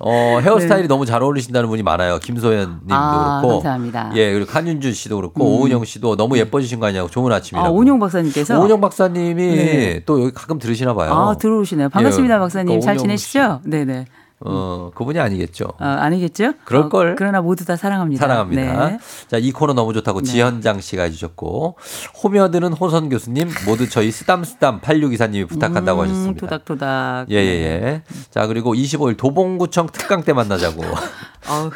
A: 어, 헤어스타일이
M: 네.
A: 너무 잘 어울리신다는 분이 많아요. 김소연 님도
M: 아,
A: 그렇고.
M: 감사합니다.
A: 예, 그리고 한윤주 씨도 그렇고
M: 음.
A: 오은영 씨도 너무 예뻐지신 거 아니냐고 좋은 아침이라고.
M: 아, 오은영 박사님께서.
A: 오은영 박사님이
M: 네.
A: 또 여기 가끔 들으시나 봐요.
M: 아, 들어오시네요. 반갑습니다,
A: 예,
M: 박사님. 또잘 지내시죠? 네 네.
A: 어, 그분이 아니겠죠.
M: 어, 아니겠죠?
A: 그럴걸.
M: 어, 그러나 모두 다 사랑합니다.
A: 사랑합니다.
M: 네.
A: 자, 이 코너 너무 좋다고
M: 네.
A: 지현장 씨가 해주셨고, 호며드는 호선 교수님, 모두 저희 쓰담쓰담 8624님이 부탁한다고
M: 음,
A: 하셨습니다.
M: 토닥토닥.
A: 예, 예, 예. 자, 그리고 25일 도봉구청 특강 때 만나자고.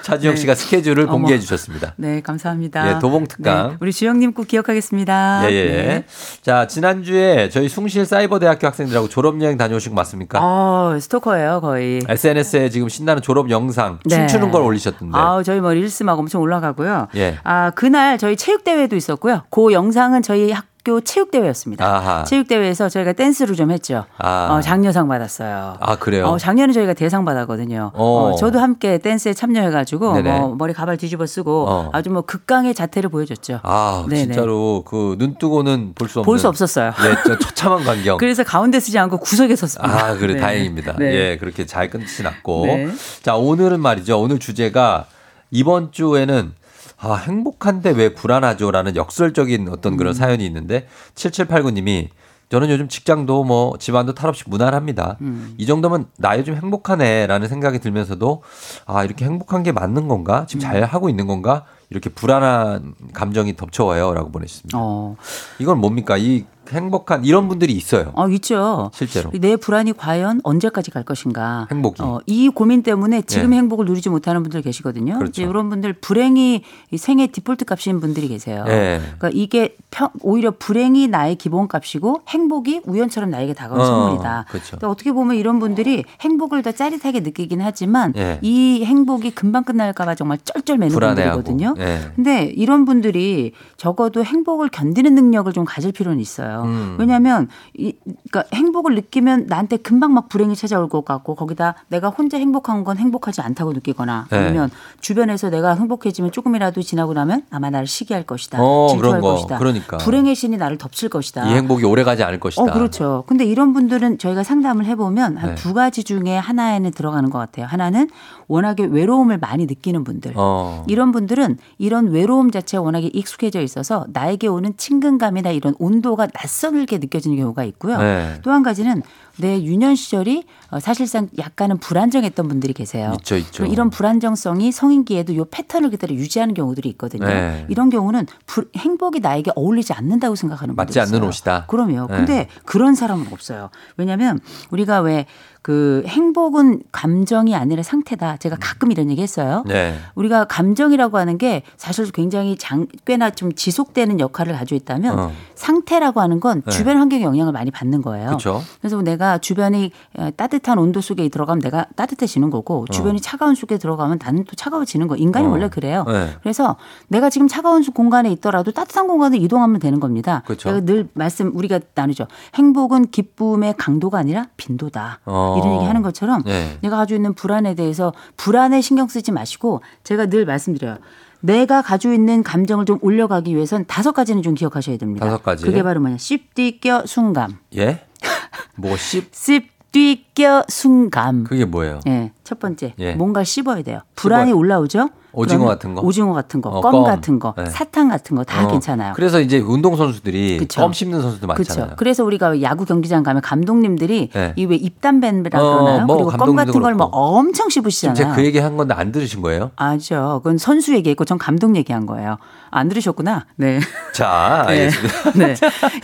A: 차지영
M: 네.
A: 씨가 스케줄을
M: 어머.
A: 공개해 주셨습니다.
M: 네, 감사합니다.
A: 예, 도봉 특강.
M: 네, 우리 주영님 꼭 기억하겠습니다.
A: 예, 예.
M: 네.
A: 자, 지난주에 저희 숭실 사이버대학교 학생들하고 졸업여행 다녀오신 거 맞습니까?
M: 어, 스토커예요, 거의.
A: SNS 에 지금 신나는 졸업 영상
M: 네.
A: 춤추는 걸 올리셨던데.
M: 아, 저희 뭐 릴스 막 엄청 올라가고요.
A: 예.
M: 아, 그날 저희 체육대회도 있었고요. 그 영상은 저희 학 교 체육대회였습니다.
A: 아하.
M: 체육대회에서 저희가 댄스를 좀 했죠.
A: 아.
M: 어, 장려상 받았어요.
A: 아, 그래요?
M: 어, 작년에 저희가 대상 받았거든요.
A: 어.
M: 어, 저도 함께 댄스에 참여해가지고. 뭐 머리 가발 뒤집어 쓰고
A: 어.
M: 아주 뭐 극강의 자태를 보여줬죠.
A: 아,
M: 네네.
A: 진짜로 그 눈 뜨고는 볼 수 없는
M: 볼 수 없었어요.
A: 예, 저 처참한 광경.
M: 그래서 가운데 쓰지 않고 구석에 섰습니다.
A: 아, 그래
M: 네.
A: 다행입니다.
M: 네.
A: 예, 그렇게 잘 끝이 났고.
M: 네.
A: 자, 오늘은 말이죠. 오늘 주제가 이번 주에는 아, 행복한데 왜 불안하죠 라는 역설적인 어떤
M: 음.
A: 그런 사연이 있는데 7789님이 저는 요즘 직장도 뭐 집안도 탈없이 무난합니다.
M: 음.
A: 이 정도면 나 요즘 행복하네라는 생각이 들면서도 아, 이렇게 행복한 게 맞는 건가? 지금
M: 음.
A: 잘 하고 있는 건가? 이렇게 불안한 감정이 덮쳐와요라고 보내셨습니다.
M: 어.
A: 이건 뭡니까? 이 행복한 이런 분들이 있어요.
M: 어, 있죠.
A: 실제로.
M: 내 불안이 과연 언제까지 갈 것인가.
A: 행복이.
M: 어, 이 고민 때문에 지금의
A: 예.
M: 행복을 누리지 못하는 분들 계시거든요.
A: 그렇죠.
M: 이제 이런 분들 불행이 이 생애 디폴트 값인 분들이 계세요.
A: 예.
M: 그러니까 이게 평, 오히려 불행이 나의 기본 값이고 행복이 우연처럼 나에게 다가온
A: 어,
M: 선물이다.
A: 그렇죠.
M: 근데 어떻게 보면 이런 분들이 행복을 더 짜릿하게 느끼긴 하지만
A: 예.
M: 이 행복이 금방 끝날까봐 정말 쩔쩔 매는
A: 불안해하고.
M: 분들이거든요.
A: 예.
M: 근데 이런 분들이 적어도 행복을 견디는 능력을 좀 가질 필요는 있어요.
A: 음.
M: 왜냐하면 이, 그러니까 행복을 느끼면 나한테 금방 막 불행이 찾아올 것 같고 거기다 내가 혼자 행복한 건 행복하지 않다고 느끼거나
A: 네.
M: 아니면 주변에서 내가 행복해지면 조금이라도 지나고 나면 아마 나를 시기할 것이다.
A: 어,
M: 질투할
A: 그런 거.
M: 것이다.
A: 그러니까.
M: 불행의 신이 나를 덮칠 것이다.
A: 이 행복이 오래 가지 않을 것이다.
M: 어, 그렇죠. 근데 이런 분들은 저희가 상담을 해보면 한
A: 네.
M: 두 가지 중에 하나에는 들어가는 것 같아요. 하나는 워낙에 외로움을 많이 느끼는 분들.
A: 어.
M: 이런 분들은 이런 외로움 자체가 워낙에 익숙해져 있어서 나에게 오는 친근감이나 이런 온도가 낯설게 느껴지는 경우가 있고요.
A: 네.
M: 또한 가지는 내 유년 시절이 어, 사실상 약간은 불안정했던 분들이 계세요.
A: 있죠, 있죠.
M: 이런 불안정성이 성인기에도 이 패턴을 그대로 유지하는 경우들이 있거든요.
A: 네.
M: 이런 경우는 불- 행복이 나에게 어울리지 않는다고 생각하는 분들이
A: 맞지 않는. 옷이다.
M: 그럼요.
A: 네.
M: 근데 그런 사람은 없어요. 왜냐하면 우리가 왜 그 행복은 감정이 아니라 상태다. 제가 가끔 이런 얘기 했어요.
A: 네.
M: 우리가 감정이라고 하는 게 사실 굉장히 장, 꽤나 좀 지속되는 역할을 가지고 있다면
A: 어.
M: 상태라고 하는 건
A: 네.
M: 주변 환경의 영향을 많이 받는 거예요.
A: 그렇죠.
M: 그래서 내가 주변이 어, 따뜻한 온도 속에 들어가면 내가 따뜻해지는 거고 주변이 차가운 속에 들어가면 나는 또 차가워지는 거. 인간이
A: 어.
M: 원래 그래요.
A: 네.
M: 그래서 내가 지금 차가운 공간에 있더라도 따뜻한 공간으로 이동하면 되는 겁니다.
A: 그렇죠.
M: 내가 늘 말씀 우리가 나누죠. 행복은 기쁨의 강도가 아니라 빈도다.
A: 어.
M: 이런 얘기 하는 것처럼
A: 네.
M: 내가 가지고 있는 불안에 대해서 불안에 신경 쓰지 마시고 제가 늘 말씀드려요. 내가 가지고 있는 감정을 좀 올려가기 위해선 다섯 가지는 좀 기억하셔야 됩니다.
A: 다섯 가지.
M: 그게 바로 뭐냐. 씹디껴 순감.
A: 예? 뭐 씹?
M: 씹디껴 순감.
A: 그게 뭐예요?
M: 예. 첫 번째.
A: 예.
M: 뭔가 씹어야 돼요. 불안이
A: 씹어요.
M: 올라오죠?
A: 오징어 같은 거?
M: 오징어 같은 거,
A: 어,
M: 껌,
A: 껌.
M: 같은 거,
A: 네.
M: 사탕 같은 거다
A: 어.
M: 괜찮아요.
A: 그래서 이제 운동 선수들이
M: 그쵸.
A: 껌 씹는 선수들 많잖아요.
M: 그렇죠. 그래서 우리가 야구 경기장 가면 감독님들이
A: 네.
M: 이왜 입담배라
A: 어,
M: 그러나요?
A: 뭐
M: 그리고 껌 같은 걸 뭐. 엄청 씹으시잖아요.
A: 제가 그 얘기 한 건데 안 들으신 거예요?
M: 아죠. 그건 선수 얘기했고 전 감독 얘기한 거예요. 안 들으셨구나. 네.
A: 자,
M: 네. 네.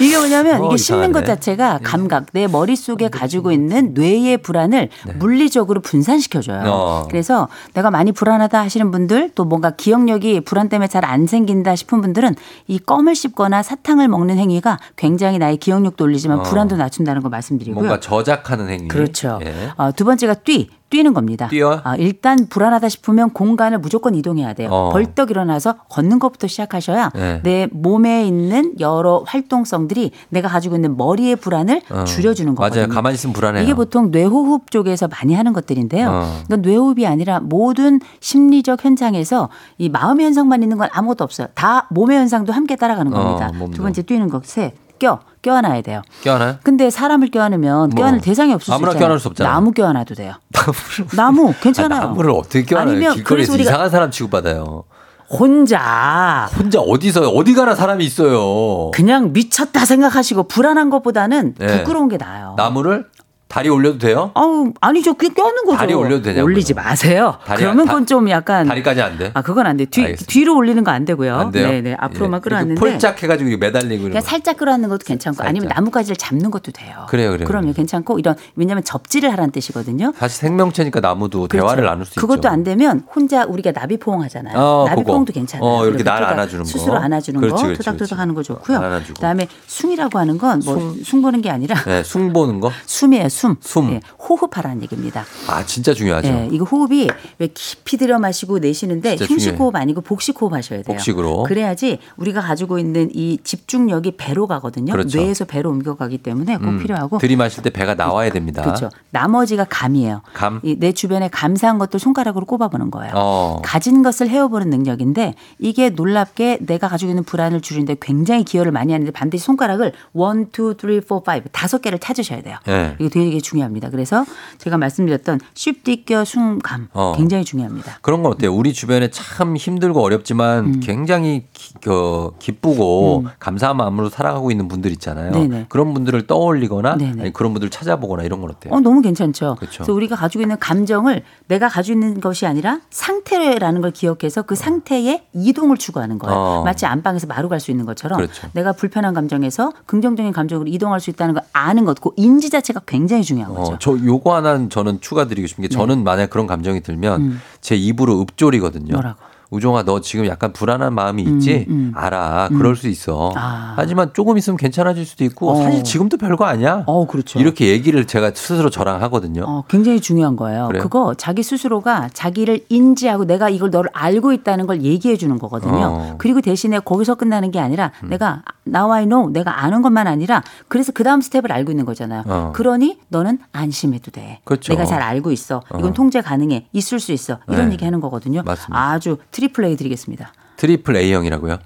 M: 이게 뭐냐면
A: 어,
M: 이게 씹는 것. 자체가 감각, 내 머릿속에 가지고 있는 뇌의 불안을 물리적으로 분산시켜 줘요.
A: 네. 어.
M: 그래서 내가 많이 불안하다 하시는 분들 또 뭔가 기억력이 불안 때문에 잘 안 생긴다 싶은 분들은 이 껌을 씹거나 사탕을 먹는 행위가 굉장히 나의 기억력도 올리지만
A: 어.
M: 불안도 낮춘다는 거 말씀드리고요.
A: 뭔가 저작하는 행위.
M: 그렇죠.
A: 예.
M: 어, 두 번째가 뛰. 뛰는 겁니다.
A: 뛰어요?
M: 아, 일단 불안하다 싶으면 공간을 무조건 이동해야 돼요.
A: 어.
M: 벌떡 일어나서 걷는 것부터 시작하셔야
A: 네.
M: 내 몸에 있는 여러 활동성들이 내가 가지고 있는 머리의 불안을
A: 어.
M: 줄여주는 거거든요.
A: 맞아요. 가만히 있으면 불안해요.
M: 이게 보통 뇌호흡 쪽에서 많이 하는 것들인데요.
A: 어.
M: 그러니까 뇌호흡이 아니라 모든 심리적 현상에서 이 마음의 현상만 있는 건 아무것도 없어요. 다 몸의 현상도 함께 따라가는
A: 어,
M: 겁니다. 두 번째 뛰는 것. 셋. 껴. 껴안아야 돼요.
A: 껴안아요?
M: 근데 사람을 껴안으면
A: 뭐,
M: 껴안을 대상이 없을 수
A: 아무나
M: 있잖아요.
A: 껴안을 수 없잖아요.
M: 나무 껴안아도 돼요. 나무 괜찮아요.
A: 아, 나무를 어떻게 껴안아요?
M: 아니면
A: 길거리에서 이상한 사람 취급받아요.
M: 혼자
A: 혼자 어디서 어디 가나 사람이 있어요.
M: 그냥 미쳤다 생각하시고 불안한 것보다는
A: 네.
M: 부끄러운 게 나아요.
A: 나무를 다리 올려도 돼요?
M: 아우 아니죠 그게 껴는 거죠.
A: 다리 올려도 되냐고요?
M: 올리지 마세요.
A: 다리-
M: 그러면
A: 다-
M: 그건 좀 약간
A: 다리까지 안 돼?
M: 아 그건 안 돼. 뒤
A: 알겠습니다.
M: 뒤로 올리는 거 안 되고요.
A: 안 돼요?
M: 네네 앞으로만
A: 예.
M: 끌어안는데
A: 폴짝 해가지고 매달리고
M: 그냥. 살짝 끌어안는 것도 괜찮고 아니면 나뭇가지를 잡는 것도 돼요.
A: 그래요, 그래요.
M: 그러면 괜찮고 이런 왜냐하면 접지를 하라는 뜻이거든요.
A: 사실 생명체니까 나무도
M: 그렇죠.
A: 대화를 나눌 수
M: 그것도
A: 있죠.
M: 안 되면 혼자 우리가 나비포옹 하잖아요.
A: 어,
M: 나비포옹도. 괜찮아요.
A: 어, 이렇게 날 안아주는 거.
M: 스스로 안아주는
A: 그렇지,
M: 거,
A: 그렇지,
M: 토닥토닥
A: 그렇지.
M: 하는 거 좋고요. 그다음에 숨이라고 하는 건뭐숨 보는 게 아니라
A: 네, 숨 보는 거.
M: 숨이에요, 숨.
A: 숨.
M: 예, 호흡하라는 얘기입니다.
A: 아 진짜 중요하죠.
M: 예, 이거 호흡이 왜 깊이 들여 마시고 내쉬는데
A: 진짜
M: 흉식
A: 중요해요.
M: 호흡 아니고 복식 호흡 하셔야 돼요.
A: 복식으로.
M: 그래야지 우리가 가지고 있는 이 집중력이 배로 가거든요.
A: 그렇죠.
M: 뇌에서 배로 옮겨가기 때문에 꼭
A: 음,
M: 필요하고
A: 들이마실 때 배가 나와야 됩니다.
M: 그렇죠. 나머지가 감이에요.
A: 감.
M: 이내 주변에 감사한 것들 손가락으로 꼽아보는 거예요.
A: 어.
M: 가진 것을 헤어보는 능력인데 이게 놀랍게 내가 가지고 있는 불안을 줄이는데 굉장히 기여를 많이 하는데 반드시 손가락을 1, 2, 3, 4, 5 다섯 개를 찾으셔야 돼요.
A: 네.
M: 이게 되게 중요합니다. 그래서 제가 말씀드렸던 쉽디껴 숨감
A: 어.
M: 굉장히 중요합니다.
A: 그런 건 어때요? 우리 주변에 참 힘들고 어렵지만
M: 음.
A: 굉장히 기, 그, 기쁘고 감사한 마음으로 살아가고 있는 분들 있잖아요.
M: 네네.
A: 그런 분들을 떠올리거나. 아니, 그런 분들 찾아보거나 이런 건 어때요?
M: 어, 너무 괜찮죠.
A: 그렇죠.
M: 그래서 우리가 가지고 있는 감정을 내가 가지고 있는 것이 아니라 상태라는 걸 기억해서 그 상태에 이동을 추구하는 거예요.
A: 어.
M: 마치 안방에서 마루 갈 수 있는 것처럼
A: 그렇죠.
M: 내가 불편한 감정에서 긍정적인 감정으로 이동할 수 있다는 걸 아는 것, 그 인지 자체가 굉장히 중요한 거죠.
A: 어, 저 요거 하나 저는 추가드리고 싶은 게 저는 만약 그런 감정이 들면
M: 네. 음.
A: 제 입으로 읊조리거든요.
M: 뭐라고?
A: 우종아 너 지금 약간 불안한 마음이 있지?
M: 음.
A: 알아. 그럴 수 있어.
M: 아.
A: 하지만 조금 있으면 괜찮아질 수도 있고
M: 어.
A: 사실 지금도 별거 아니야.
M: 어, 그렇죠.
A: 이렇게 얘기를 제가 스스로 저랑 하거든요.
M: 어, 굉장히 중요한 거예요.
A: 그래요?
M: 그거 자기 스스로가 자기를 인지하고 내가 이걸 너를 알고 있다는 걸 얘기해 주는 거거든요.
A: 어. 음.
M: 그리고 대신에 거기서 끝나는 게 아니라 내가 now I know 내가 아는 것만 아니라 그래서 그 다음 스텝을 알고 있는 거잖아요.
A: 어.
M: 그러니 너는 안심해도 돼.
A: 그렇죠.
M: 내가 잘 알고 있어. 이건
A: 어.
M: 통제 가능해. 있을 수 있어. 이런
A: 네.
M: 얘기 하는 거거든요.
A: 맞습니다.
M: 아주 triple A 드리겠습니다.
A: triple A형이라고요?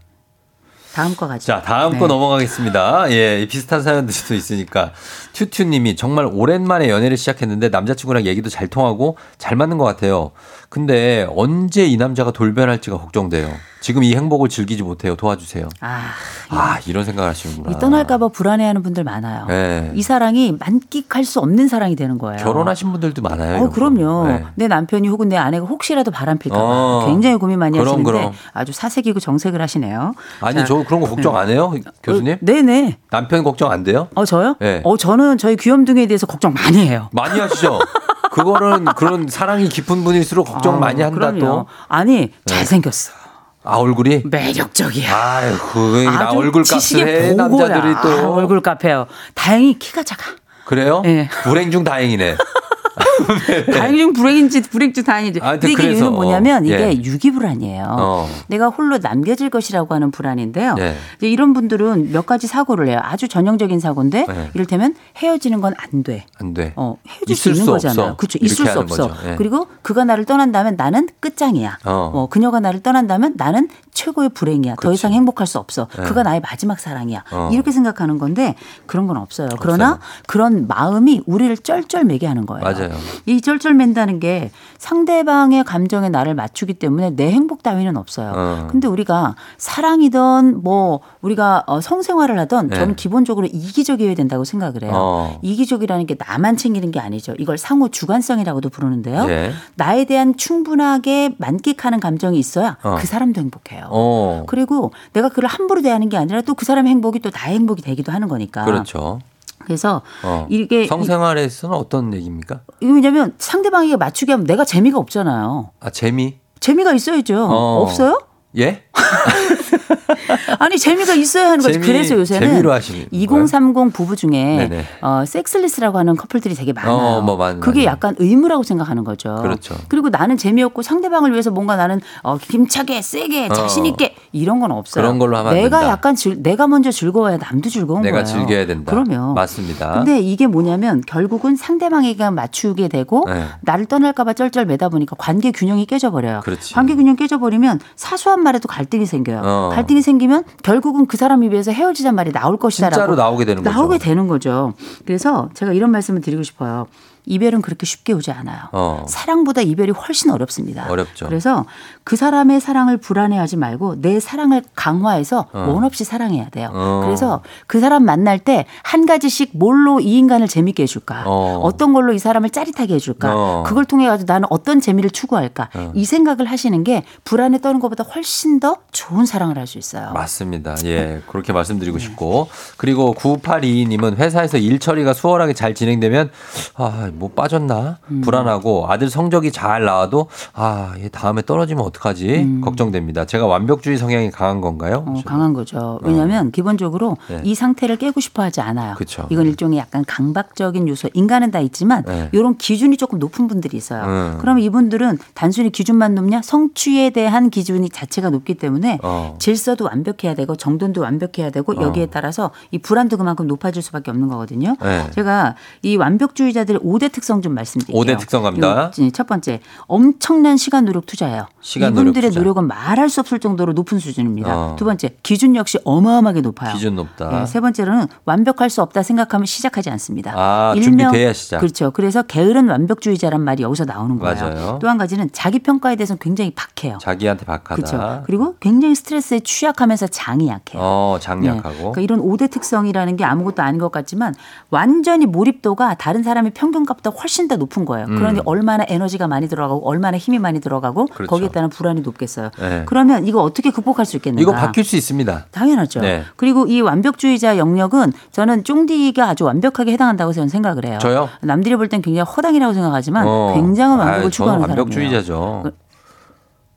M: 다음 거 가죠.
A: 자, 다음
M: 네.
A: 거 넘어가겠습니다. 예, 비슷한 사연들도 있으니까. 튜튜님이 정말 오랜만에 연애를 시작했는데 남자친구랑 얘기도 잘 통하고 잘 맞는 것 같아요. 근데 언제 이 남자가 돌변할지가 걱정돼요. 지금 이 행복을 즐기지 못해요. 도와주세요.
M: 아,
A: 아, 이런 생각을 하시는구나.
M: 이 떠날까봐 불안해하는 분들 많아요.
A: 네.
M: 이 사랑이 만끽할 수 없는 사랑이 되는 거예요.
A: 결혼하신 분들도 많아요.
M: 어. 그럼요.
A: 네.
M: 내 남편이 혹은 내 아내가 혹시라도 바람 필까 봐
A: 어.
M: 굉장히 고민 많이
A: 그럼,
M: 하시는데
A: 그럼.
M: 아주 사색이고 정색을 하시네요.
A: 아니,
M: 자,
A: 저 그런 거 걱정 안 해요? 교수님?
M: 어, 네네.
A: 남편 걱정 안 돼요?
M: 어 저요?
A: 네.
M: 어 저는 저희 귀염둥이에 대해서 걱정 많이 해요.
A: 많이 하시죠? 그거는 그런 사랑이 깊은 분일수록 걱정
M: 아,
A: 많이 한다
M: 그럼요.
A: 또.
M: 아니 잘생겼어.
A: 아, 얼굴이?
M: 매력적이야.
A: 아유, 그, 나 얼굴 값을. 남자들이 또.
M: 아, 얼굴 값해요. 다행히 키가 작아.
A: 그래요?
M: 예.
A: 불행 중 다행이네.
M: 다행 중 불행인지 불행 중 다행인지.
A: 아,
M: 근데 이게
A: 그래서,
M: 이유는 뭐냐면 이게
A: 예.
M: 유기불안이에요.
A: 어.
M: 내가 홀로 남겨질 것이라고 하는 불안인데요.
A: 네.
M: 이런 분들은 몇 가지 사고를 해요. 아주 전형적인 사고인데
A: 네.
M: 이를테면 헤어지는 건 안 돼.
A: 안 돼.
M: 어, 헤어질 수 있는
A: 수
M: 거잖아요. 그렇죠. 있을 수 없어.
A: 예.
M: 그리고 그가 나를 떠난다면 나는 끝장이야.
A: 어.
M: 어, 그녀가 나를 떠난다면 나는 최고의 불행이야. 더
A: 그렇지.
M: 이상 행복할 수 없어.
A: 예.
M: 그가 나의 마지막 사랑이야.
A: 어.
M: 이렇게 생각하는 건데 그런 건 없어요. 그러나 그런 마음이 우리를 쩔쩔매게 하는 거예요.
A: 맞아요.
M: 이 쩔쩔맨다는 게 상대방의 감정에 나를 맞추기 때문에 내 행복 따위는 없어요.
A: 어.
M: 근데 우리가 사랑이든 뭐 우리가 어, 성생활을 하던
A: 네.
M: 저는 기본적으로 이기적이어야 된다고 생각을 해요.
A: 어.
M: 이기적이라는 게 나만 챙기는 게 아니죠. 이걸 상호 주관성이라고도 부르는데요.
A: 예.
M: 나에 대한 충분하게 만끽하는 감정이 있어야
A: 어.
M: 그 사람도 행복해요.
A: 어.
M: 그리고 내가 그를 함부로 대하는 게 아니라 또 그 사람의 행복이 또 나의 행복이 되기도 하는 거니까.
A: 그렇죠.
M: 그래서
A: 어.
M: 이게
A: 성생활에서는 어떤 얘기입니까?
M: 왜냐면 상대방에게 맞추게 하면 내가 재미가 없잖아요.
A: 아, 재미?
M: 재미가 있어야죠.
A: 어.
M: 없어요?
A: 예?
M: 아니 재미가 있어야 하는 거지.
A: 재미-
M: 그래서 요새는
A: 재미로 하시는
M: 2030 부부 중에
A: 네네.
M: 어, 섹슬리스라고 하는 커플들이 되게 많아요.
A: 어, 뭐 많-
M: 그게
A: 많아요.
M: 약간 의무라고 생각하는 거죠.
A: 그렇죠.
M: 리고 나는 재미없고 상대방을 위해서 뭔가 나는 어, 힘차게 세게
A: 어.
M: 자신 있게 이런 건 없어요.
A: 그런 걸로 하면 안
M: 내가. 약간 즐, 내가 먼저 즐거워야 남도 즐거운
A: 내가
M: 거예요.
A: 즐겨야 된다.
M: 그러면
A: 맞습니다.
M: 근데 이게 뭐냐면 결국은 상대방에게 맞추게 되고
A: 네.
M: 나를 떠날까봐 쩔쩔 매다 보니까 관계 균형이 깨져버려요.
A: 그렇지.
M: 관계 균형 깨져버리면 사소한 말에도 갈 등이 생겨요.
A: 어.
M: 갈등이 생기면 결국은 그 사람 입에서 헤어지자 말이 나올 것이다라고
A: 진짜로 나오게 되는 거죠.
M: 나오게 되는 거죠. 그래서 제가 이런 말씀을 드리고 싶어요. 이별은 그렇게 쉽게 오지 않아요.
A: 어.
M: 사랑보다 이별이 훨씬 어렵습니다.
A: 어렵죠.
M: 그래서 그 사람의 사랑을 불안해하지 말고 내 사랑을 강화해서
A: 어.
M: 원 없이 사랑해야 돼요.
A: 어.
M: 그래서 그 사람 만날 때 한 가지씩 뭘로 이 인간을 재밌게 해줄까?
A: 어.
M: 어. 떤 걸로 이 사람을 짜릿하게 해줄까?
A: 어.
M: 그걸 통해 가지고 나는 어떤 재미를 추구할까?
A: 어.
M: 이 생각을 하시는 게 불안에 떠는 것보다 훨씬 더 좋은 사랑을 할 수 있어요.
A: 맞습니다. 예, 그렇게 말씀드리고 싶고. 그리고 9822님은 회사에서 일 처리가 수월하게 잘 진행되면, 아, 뭐 빠졌나?
M: 음.
A: 불안하고 아들 성적이 잘 나와도, 아, 얘 다음에 떨어지면 어떡하지? 걱정됩니다. 제가 완벽주의 성향이 강한 건가요?
M: 음. 어, 강한 거죠. 왜냐하면 기본적으로
A: 네.
M: 이 상태를 깨고 싶어 하지 않아요.
A: 그쵸.
M: 이건 일종의 약간 강박적인 요소. 인간은 다 있지만
A: 네.
M: 이런 기준이 조금 높은 분들이 있어요.
A: 음.
M: 그러면 이분들은 단순히 기준만 높냐? 성취에 대한 기준이 자체가 높기 때문에
A: 어.
M: 질서도 완벽해야 되고 정돈도 완벽해야 되고
A: 어.
M: 여기에 따라서 이 불안도 그만큼 높아질 수밖에 없는 거거든요.
A: 네.
M: 제가 이 완벽주의자들의 5대 특성 좀 말씀드릴게요.
A: 오대 특성 갑니다.
M: 요- 첫 번째, 엄청난 시간 노력 투자예요.
A: 시간 노력
M: 이분들의
A: 투자.
M: 노력 은 말할 수 없을 정도로 높은 수준입니다.
A: 어.
M: 두 번째, 기준 역시 어마어마하게 높아요.
A: 기준 높다.
M: 네, 세 번째로는 완벽할 수 없다 생각하면 시작하지 않습니다.
A: 아, 준비돼야 시작.
M: 그렇죠. 그래서 게으른 완벽주의자란 말이 여기서 나오는 거예요. 또 한 가지는 자기 평가에 대해서는 굉장히 박해요.
A: 자기한테 박하다.
M: 그렇죠. 그리고 굉장히 스트레스에 취약하면서 장이 약해요.
A: 어,
M: 네.
A: 장약하고.
M: 그러니까 이런 5대 특성이라는 게 아무것도 아닌 것 같지만 완전히 몰입도가 다른 사람의 평균값보다 훨씬 더 높은 거예요.
A: 음.
M: 그러니 얼마나 에너지가 많이 들어가고 얼마나 힘이 많이 들어가고
A: 그렇죠.
M: 거기에 따른 불안이 높겠어요.
A: 네.
M: 그러면 이거 어떻게 극복할 수 있겠는가?
A: 이거 바뀔 수 있습니다.
M: 당연하죠.
A: 네.
M: 그리고 이 완벽주의자 영역은 저는 쫑디가 아주 완벽하게 해당한다고 저는 생각을 해요.
A: 저요?
M: 남들이 볼 땐 굉장히 허당이라고 생각하지만
A: 어.
M: 굉장한 완벽을
A: 저는
M: 추구하는 사람이에요.
A: 완벽주의자죠.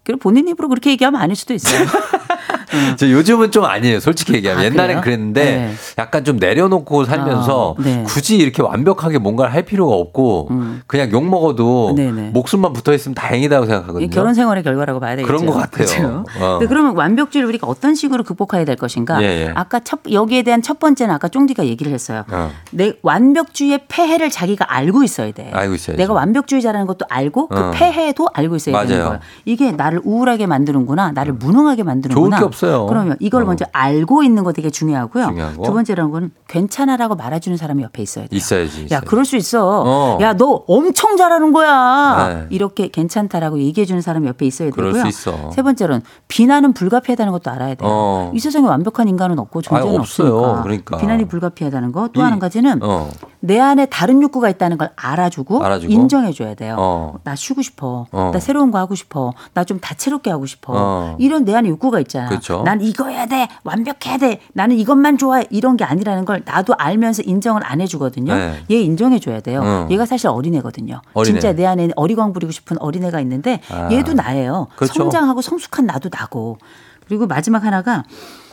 M: 그리고 본인 입으로 그렇게 얘기하면 아닐 수도 있어요.
A: 저 요즘은 좀 아니에요. 솔직히 얘기하면.
M: 아,
A: 옛날엔
M: 그래요?
A: 그랬는데
M: 네.
A: 약간 좀 내려놓고 살면서
M: 어, 네.
A: 굳이 이렇게 완벽하게 뭔가를 할 필요가 없고 그냥 욕 먹어도
M: 음. 네네.
A: 목숨만 붙어 있으면 다행이다고 생각하거든요.
M: 이 결혼 생활의 결과라고 봐야 되겠죠.
A: 그런 것 같아요. 어.
M: 근데 그러면 완벽주의를 우리가 어떤 식으로 극복해야 될 것인가?
A: 예, 예.
M: 아까 첫 여기에 대한 첫 번째는 아까 쫑디가 얘기를 했어요.
A: 어.
M: 내 완벽주의의 폐해를 자기가 알고 있어야 돼.
A: 알고 있어야죠.
M: 내가 완벽주의자라는 것도 알고 그
A: 어.
M: 폐해도 알고 있어야 되는
A: 맞아요.
M: 거예요. 이게 나를 우울하게 만드는구나, 나를 무능하게 만드는구나.
A: 좋을 게 없어 요.
M: 그러면 이걸
A: 어.
M: 먼저 알고 있는 거 되게 중요하고요.
A: 중요하고.
M: 두 번째라는 건 괜찮아라고 말해주는 사람이 옆에 있어야 돼요.
A: 있어야지.
M: 야,
A: 있어야지.
M: 그럴 수 있어.
A: 어.
M: 야, 너 엄청 잘하는 거야.
A: 네.
M: 이렇게 괜찮다라고 얘기해주는 사람이 옆에 있어야
A: 그럴
M: 되고요.
A: 수 있어.
M: 세 번째로는 비난은 불가피하다는 것도 알아야 돼요.
A: 어.
M: 이 세상에 완벽한 인간은 없고 존재는
A: 없어요. 그러니까.
M: 비난이 불가피하다는 거. 또
A: 이-
M: 한 가지는
A: 어.
M: 내 안에 다른 욕구가 있다는 걸 알아주고,
A: 알아주고.
M: 인정해줘야 돼요.
A: 어.
M: 나 쉬고 싶어.
A: 어.
M: 나 새로운 거 하고 싶어. 나 좀 다채롭게 하고 싶어.
A: 어.
M: 이런 내 안에 욕구가 있잖아.
A: 그렇죠.
M: 난 이거 해야 돼. 완벽해야 돼. 나는 이것만 좋아해. 이런 게 아니라는 걸 나도 알면서 인정을 안 해주거든요.
A: 네.
M: 얘 인정해 줘야 돼요.
A: 어.
M: 얘가 사실 어린애거든요.
A: 어린애.
M: 진짜 내 안에 어리광 부리고 싶은 어린애가 있는데
A: 아.
M: 얘도 나예요.
A: 그렇죠.
M: 성장하고 성숙한 나도 나고. 그리고 마지막 하나가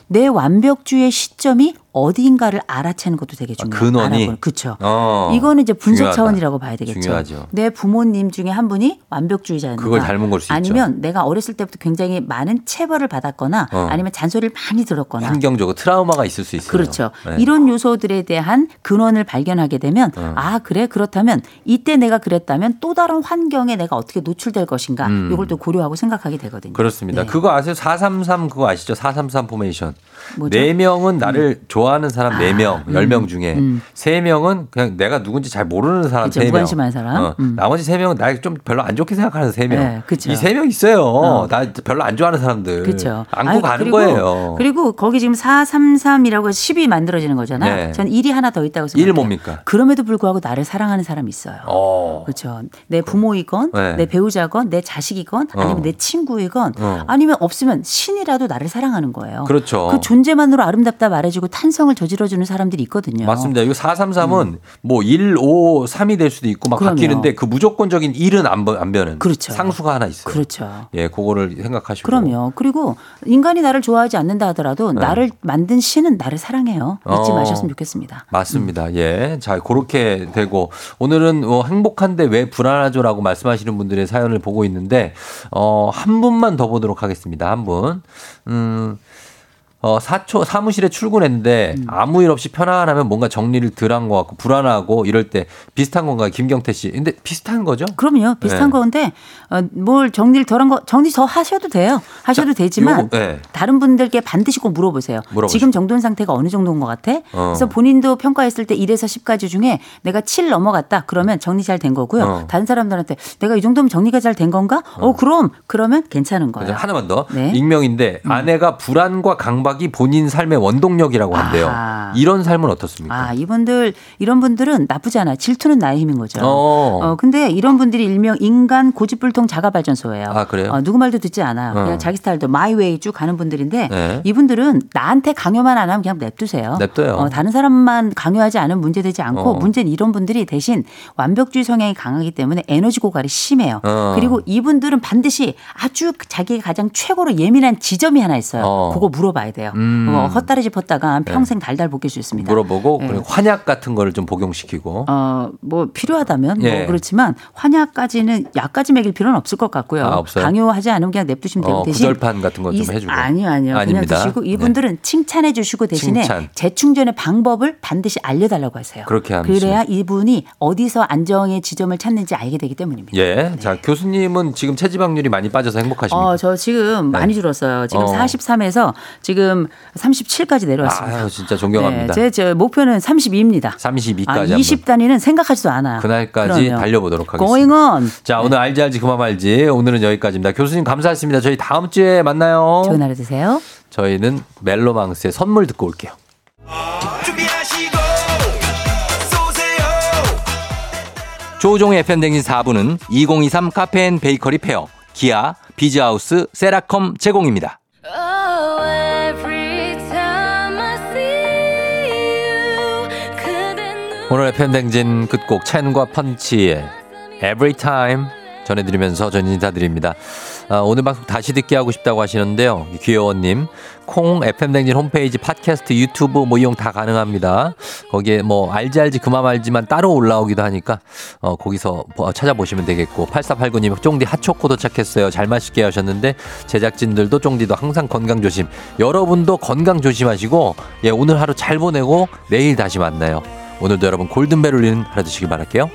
M: 내 완벽주의의 시점이 어디인가를 알아채는 것도 되게 중요해요.
A: 근원이?
M: 그렇죠.
A: 어.
M: 이거는 이제 분석
A: 중요하다.
M: 차원이라고 봐야 되겠죠.
A: 중요하죠.
M: 내 부모님 중에 한 분이 완벽주의자였는가
A: 그걸 닮은 걸 수 있죠.
M: 아니면 내가 어렸을 때부터 굉장히 많은 체벌을 받았거나
A: 어.
M: 아니면 잔소리를 많이 들었거나
A: 환경적으로 트라우마가 있을 수 있어요.
M: 그렇죠.
A: 네.
M: 이런 요소들에 대한 근원을 발견하게 되면
A: 어.
M: 아 그래 그렇다면 이때 내가 그랬다면 또 다른 환경에 내가 어떻게 노출될 것인가
A: 음.
M: 이걸 또 고려하고 생각하게 되거든요.
A: 그렇습니다.
M: 네.
A: 그거 아세요? 433 그거 아시죠? 433 포메이션.
M: 뭐죠? 음.
A: 네 명은 나를 좋아하는 사람 네 명,
M: 음.
A: 열명 중에
M: 음.
A: 세 명은 그냥 내가 누군지 잘 모르는 사람
M: 그죠,
A: 세 명.
M: 무관심한 사람.
A: 어,
M: 음.
A: 나머지 세 명은 날 좀 별로 안 좋게 생각하는 세 명.
M: 네, 그쵸.
A: 이세명 있어요.
M: 어.
A: 나 별로 안 좋아하는 사람들.
M: 그렇죠.
A: 안고
M: 아유,
A: 가는
M: 그리고,
A: 거예요.
M: 그리고 거기 지금 433이라고 해서 10이 만들어지는 거잖아요.
A: 네.
M: 전 1이 하나 더 있다고 생각해요.
A: 일 뭡니까?
M: 그럼에도 불구하고 나를 사랑하는 사람이 있어요.
A: 어.
M: 그렇죠. 내 부모이건
A: 네.
M: 내 배우자건 내 자식이건
A: 어.
M: 아니면 내 친구이건
A: 어.
M: 아니면 없으면 신이라도 나를 사랑하는 거예요.
A: 그렇죠.
M: 그 존재만으로 아름답다 말해주고 탄성을 저질러주는 사람들이 있거든요.
A: 맞습니다. 이거 433은 뭐 1, 5, 3이 될 수도 있고 막
M: 음. 그럼요.
A: 바뀌는데 그 무조건적인 1은 안, 번- 안 변은
M: 그렇죠.
A: 상수가 하나 있어요.
M: 그렇죠.
A: 예, 그거를 생각하시고.
M: 그럼요. 그리고 인간이 나를 좋아하지 않는다 하더라도
A: 네.
M: 나를 만든 신은 나를 사랑해요. 잊지
A: 어.
M: 마셨으면 좋겠습니다.
A: 맞습니다. 예. 자, 그렇게 되고 오늘은 어, 행복한데 왜 불안하죠라고 말씀하시는 분들의 사연을 보고 있는데 어, 한 분만 더 보도록 하겠습니다. 한 분. 음. 어, 사초, 사무실에 출근했는데
M: 음.
A: 아무 일 없이 편안하면 뭔가 정리를 덜 한 것 같고 불안하고 이럴 때 비슷한 건가요? 김경태 씨. 근데 비슷한 거죠?
M: 그럼요. 비슷한
A: 네.
M: 건데 어, 뭘 정리를 덜 한 거 정리 더 하셔도 돼요. 하셔도 되지만
A: 요거, 네.
M: 다른 분들께 반드시 꼭 물어보세요.
A: 물어보시죠.
M: 지금 정돈 상태가 어느 정도인 것 같아?
A: 어.
M: 그래서 본인도 평가했을 때 1에서 10까지 중에 내가 7 넘어갔다. 그러면 정리 잘 된 거고요.
A: 어.
M: 다른 사람들한테 내가 이 정도면 정리가 잘 된 건가? 어, 그럼 그러면 괜찮은 거예요.
A: 하나만 더.
M: 네.
A: 익명인데 아내가 불안과 강박 이 본인 삶의 원동력이라고 한대요.
M: 아하.
A: 이런 삶은 어떻습니까?
M: 아, 이분들 이런 분들은 나쁘지 않아요. 질투는 나의 힘인 거죠.
A: 어.
M: 어, 근데 이런 분들이 일명 인간 고집불통 자가 발전소예요.
A: 아, 그래요?
M: 어, 누구 말도 듣지 않아요.
A: 어.
M: 그냥 자기 스타일도 my way 쭉 가는 분들인데
A: 네.
M: 이분들은 나한테 강요만 안 하면 그냥 냅두세요.
A: 냅둬요.
M: 어, 다른 사람만 강요하지 않으면 문제되지 않고
A: 어.
M: 문제는 이런 분들이 대신 완벽주의 성향이 강하기 때문에 에너지 고갈이 심해요.
A: 어.
M: 그리고 이분들은 반드시 아주 자기가 가장 최고로 예민한 지점이 하나 있어요.
A: 어.
M: 그거 물어봐야 돼요.
A: 음. 네.
M: 어, 헛다리 짚었다가 평생 달달 볶일 수 있습니다.
A: 물어보고
M: 네.
A: 그리고 환약 같은 거를 좀 복용시키고.
M: 어, 뭐 필요하다면
A: 예.
M: 뭐 그렇지만 환약까지는 약까지 먹일 필요는 없을 것 같고요.
A: 아, 없어요?
M: 강요하지 않으면 그냥 냅두시면 되고
A: 어,
M: 대신
A: 구절판 같은 거좀
M: 이-
A: 해주고.
M: 아니요, 아니요.
A: 아닙니다.
M: 그냥 드시고
A: 네.
M: 이분들은 칭찬해 주시고 대신에
A: 칭찬.
M: 재충전의 방법을 반드시 알려달라고 하세요.
A: 그렇게 하면
M: 그래야 이분이 어디서 안정의 지점을 찾는지 알게 되기 때문입니다.
A: 예. 자, 교수님은 지금 체지방률이 많이 빠져서 행복하십니까?
M: 어, 저 지금
A: 네.
M: 많이 줄었어요. 지금
A: 어.
M: 43에서 지금 37까지 내려왔습니다.
A: 아유, 진짜 존경합니다.
M: 네, 제, 제 목표는 32입니다.
A: 32까지
M: 아,
A: 한번.
M: 20 단위는 생각하지도 않아요.
A: 그날까지
M: 그럼요.
A: 달려보도록 하겠습니다.
M: Going on.
A: 자, 오늘 알지 알지 그만 말지. 오늘은 여기까지입니다. 교수님 감사했습니다. 저희 다음 주에 만나요.
M: 좋은 하루 되세요.
A: 저희는 멜로망스의 선물 듣고 올게요.
D: 조우종의 FM댕진 4부는 2023 카페 앤 베이커리 페어, 기아, 비즈하우스, 세라컴 제공입니다. 오늘 FM댕진 끝곡 첸과 펀치의 Every Time 전해드리면서 전 인사드립니다. 아, 오늘 방송 다시 듣기 하고 싶다고 하시는데요. 귀여워님, 콩 FM댕진 홈페이지 팟캐스트 유튜브 뭐 이용 다 가능합니다. 거기에 뭐 알지 알지 그만 알지만 따로 올라오기도 하니까 어, 거기서 뭐 찾아보시면 되겠고 8489님 쫑디 핫초코 도착했어요. 잘 마실게 하셨는데 제작진들도 쫑디도 항상 건강 조심. 여러분도 건강 조심하시고 예 오늘 하루 잘 보내고 내일 다시 만나요. 오늘도 여러분 골든벨 울리는 하루 되시길 바랄게요.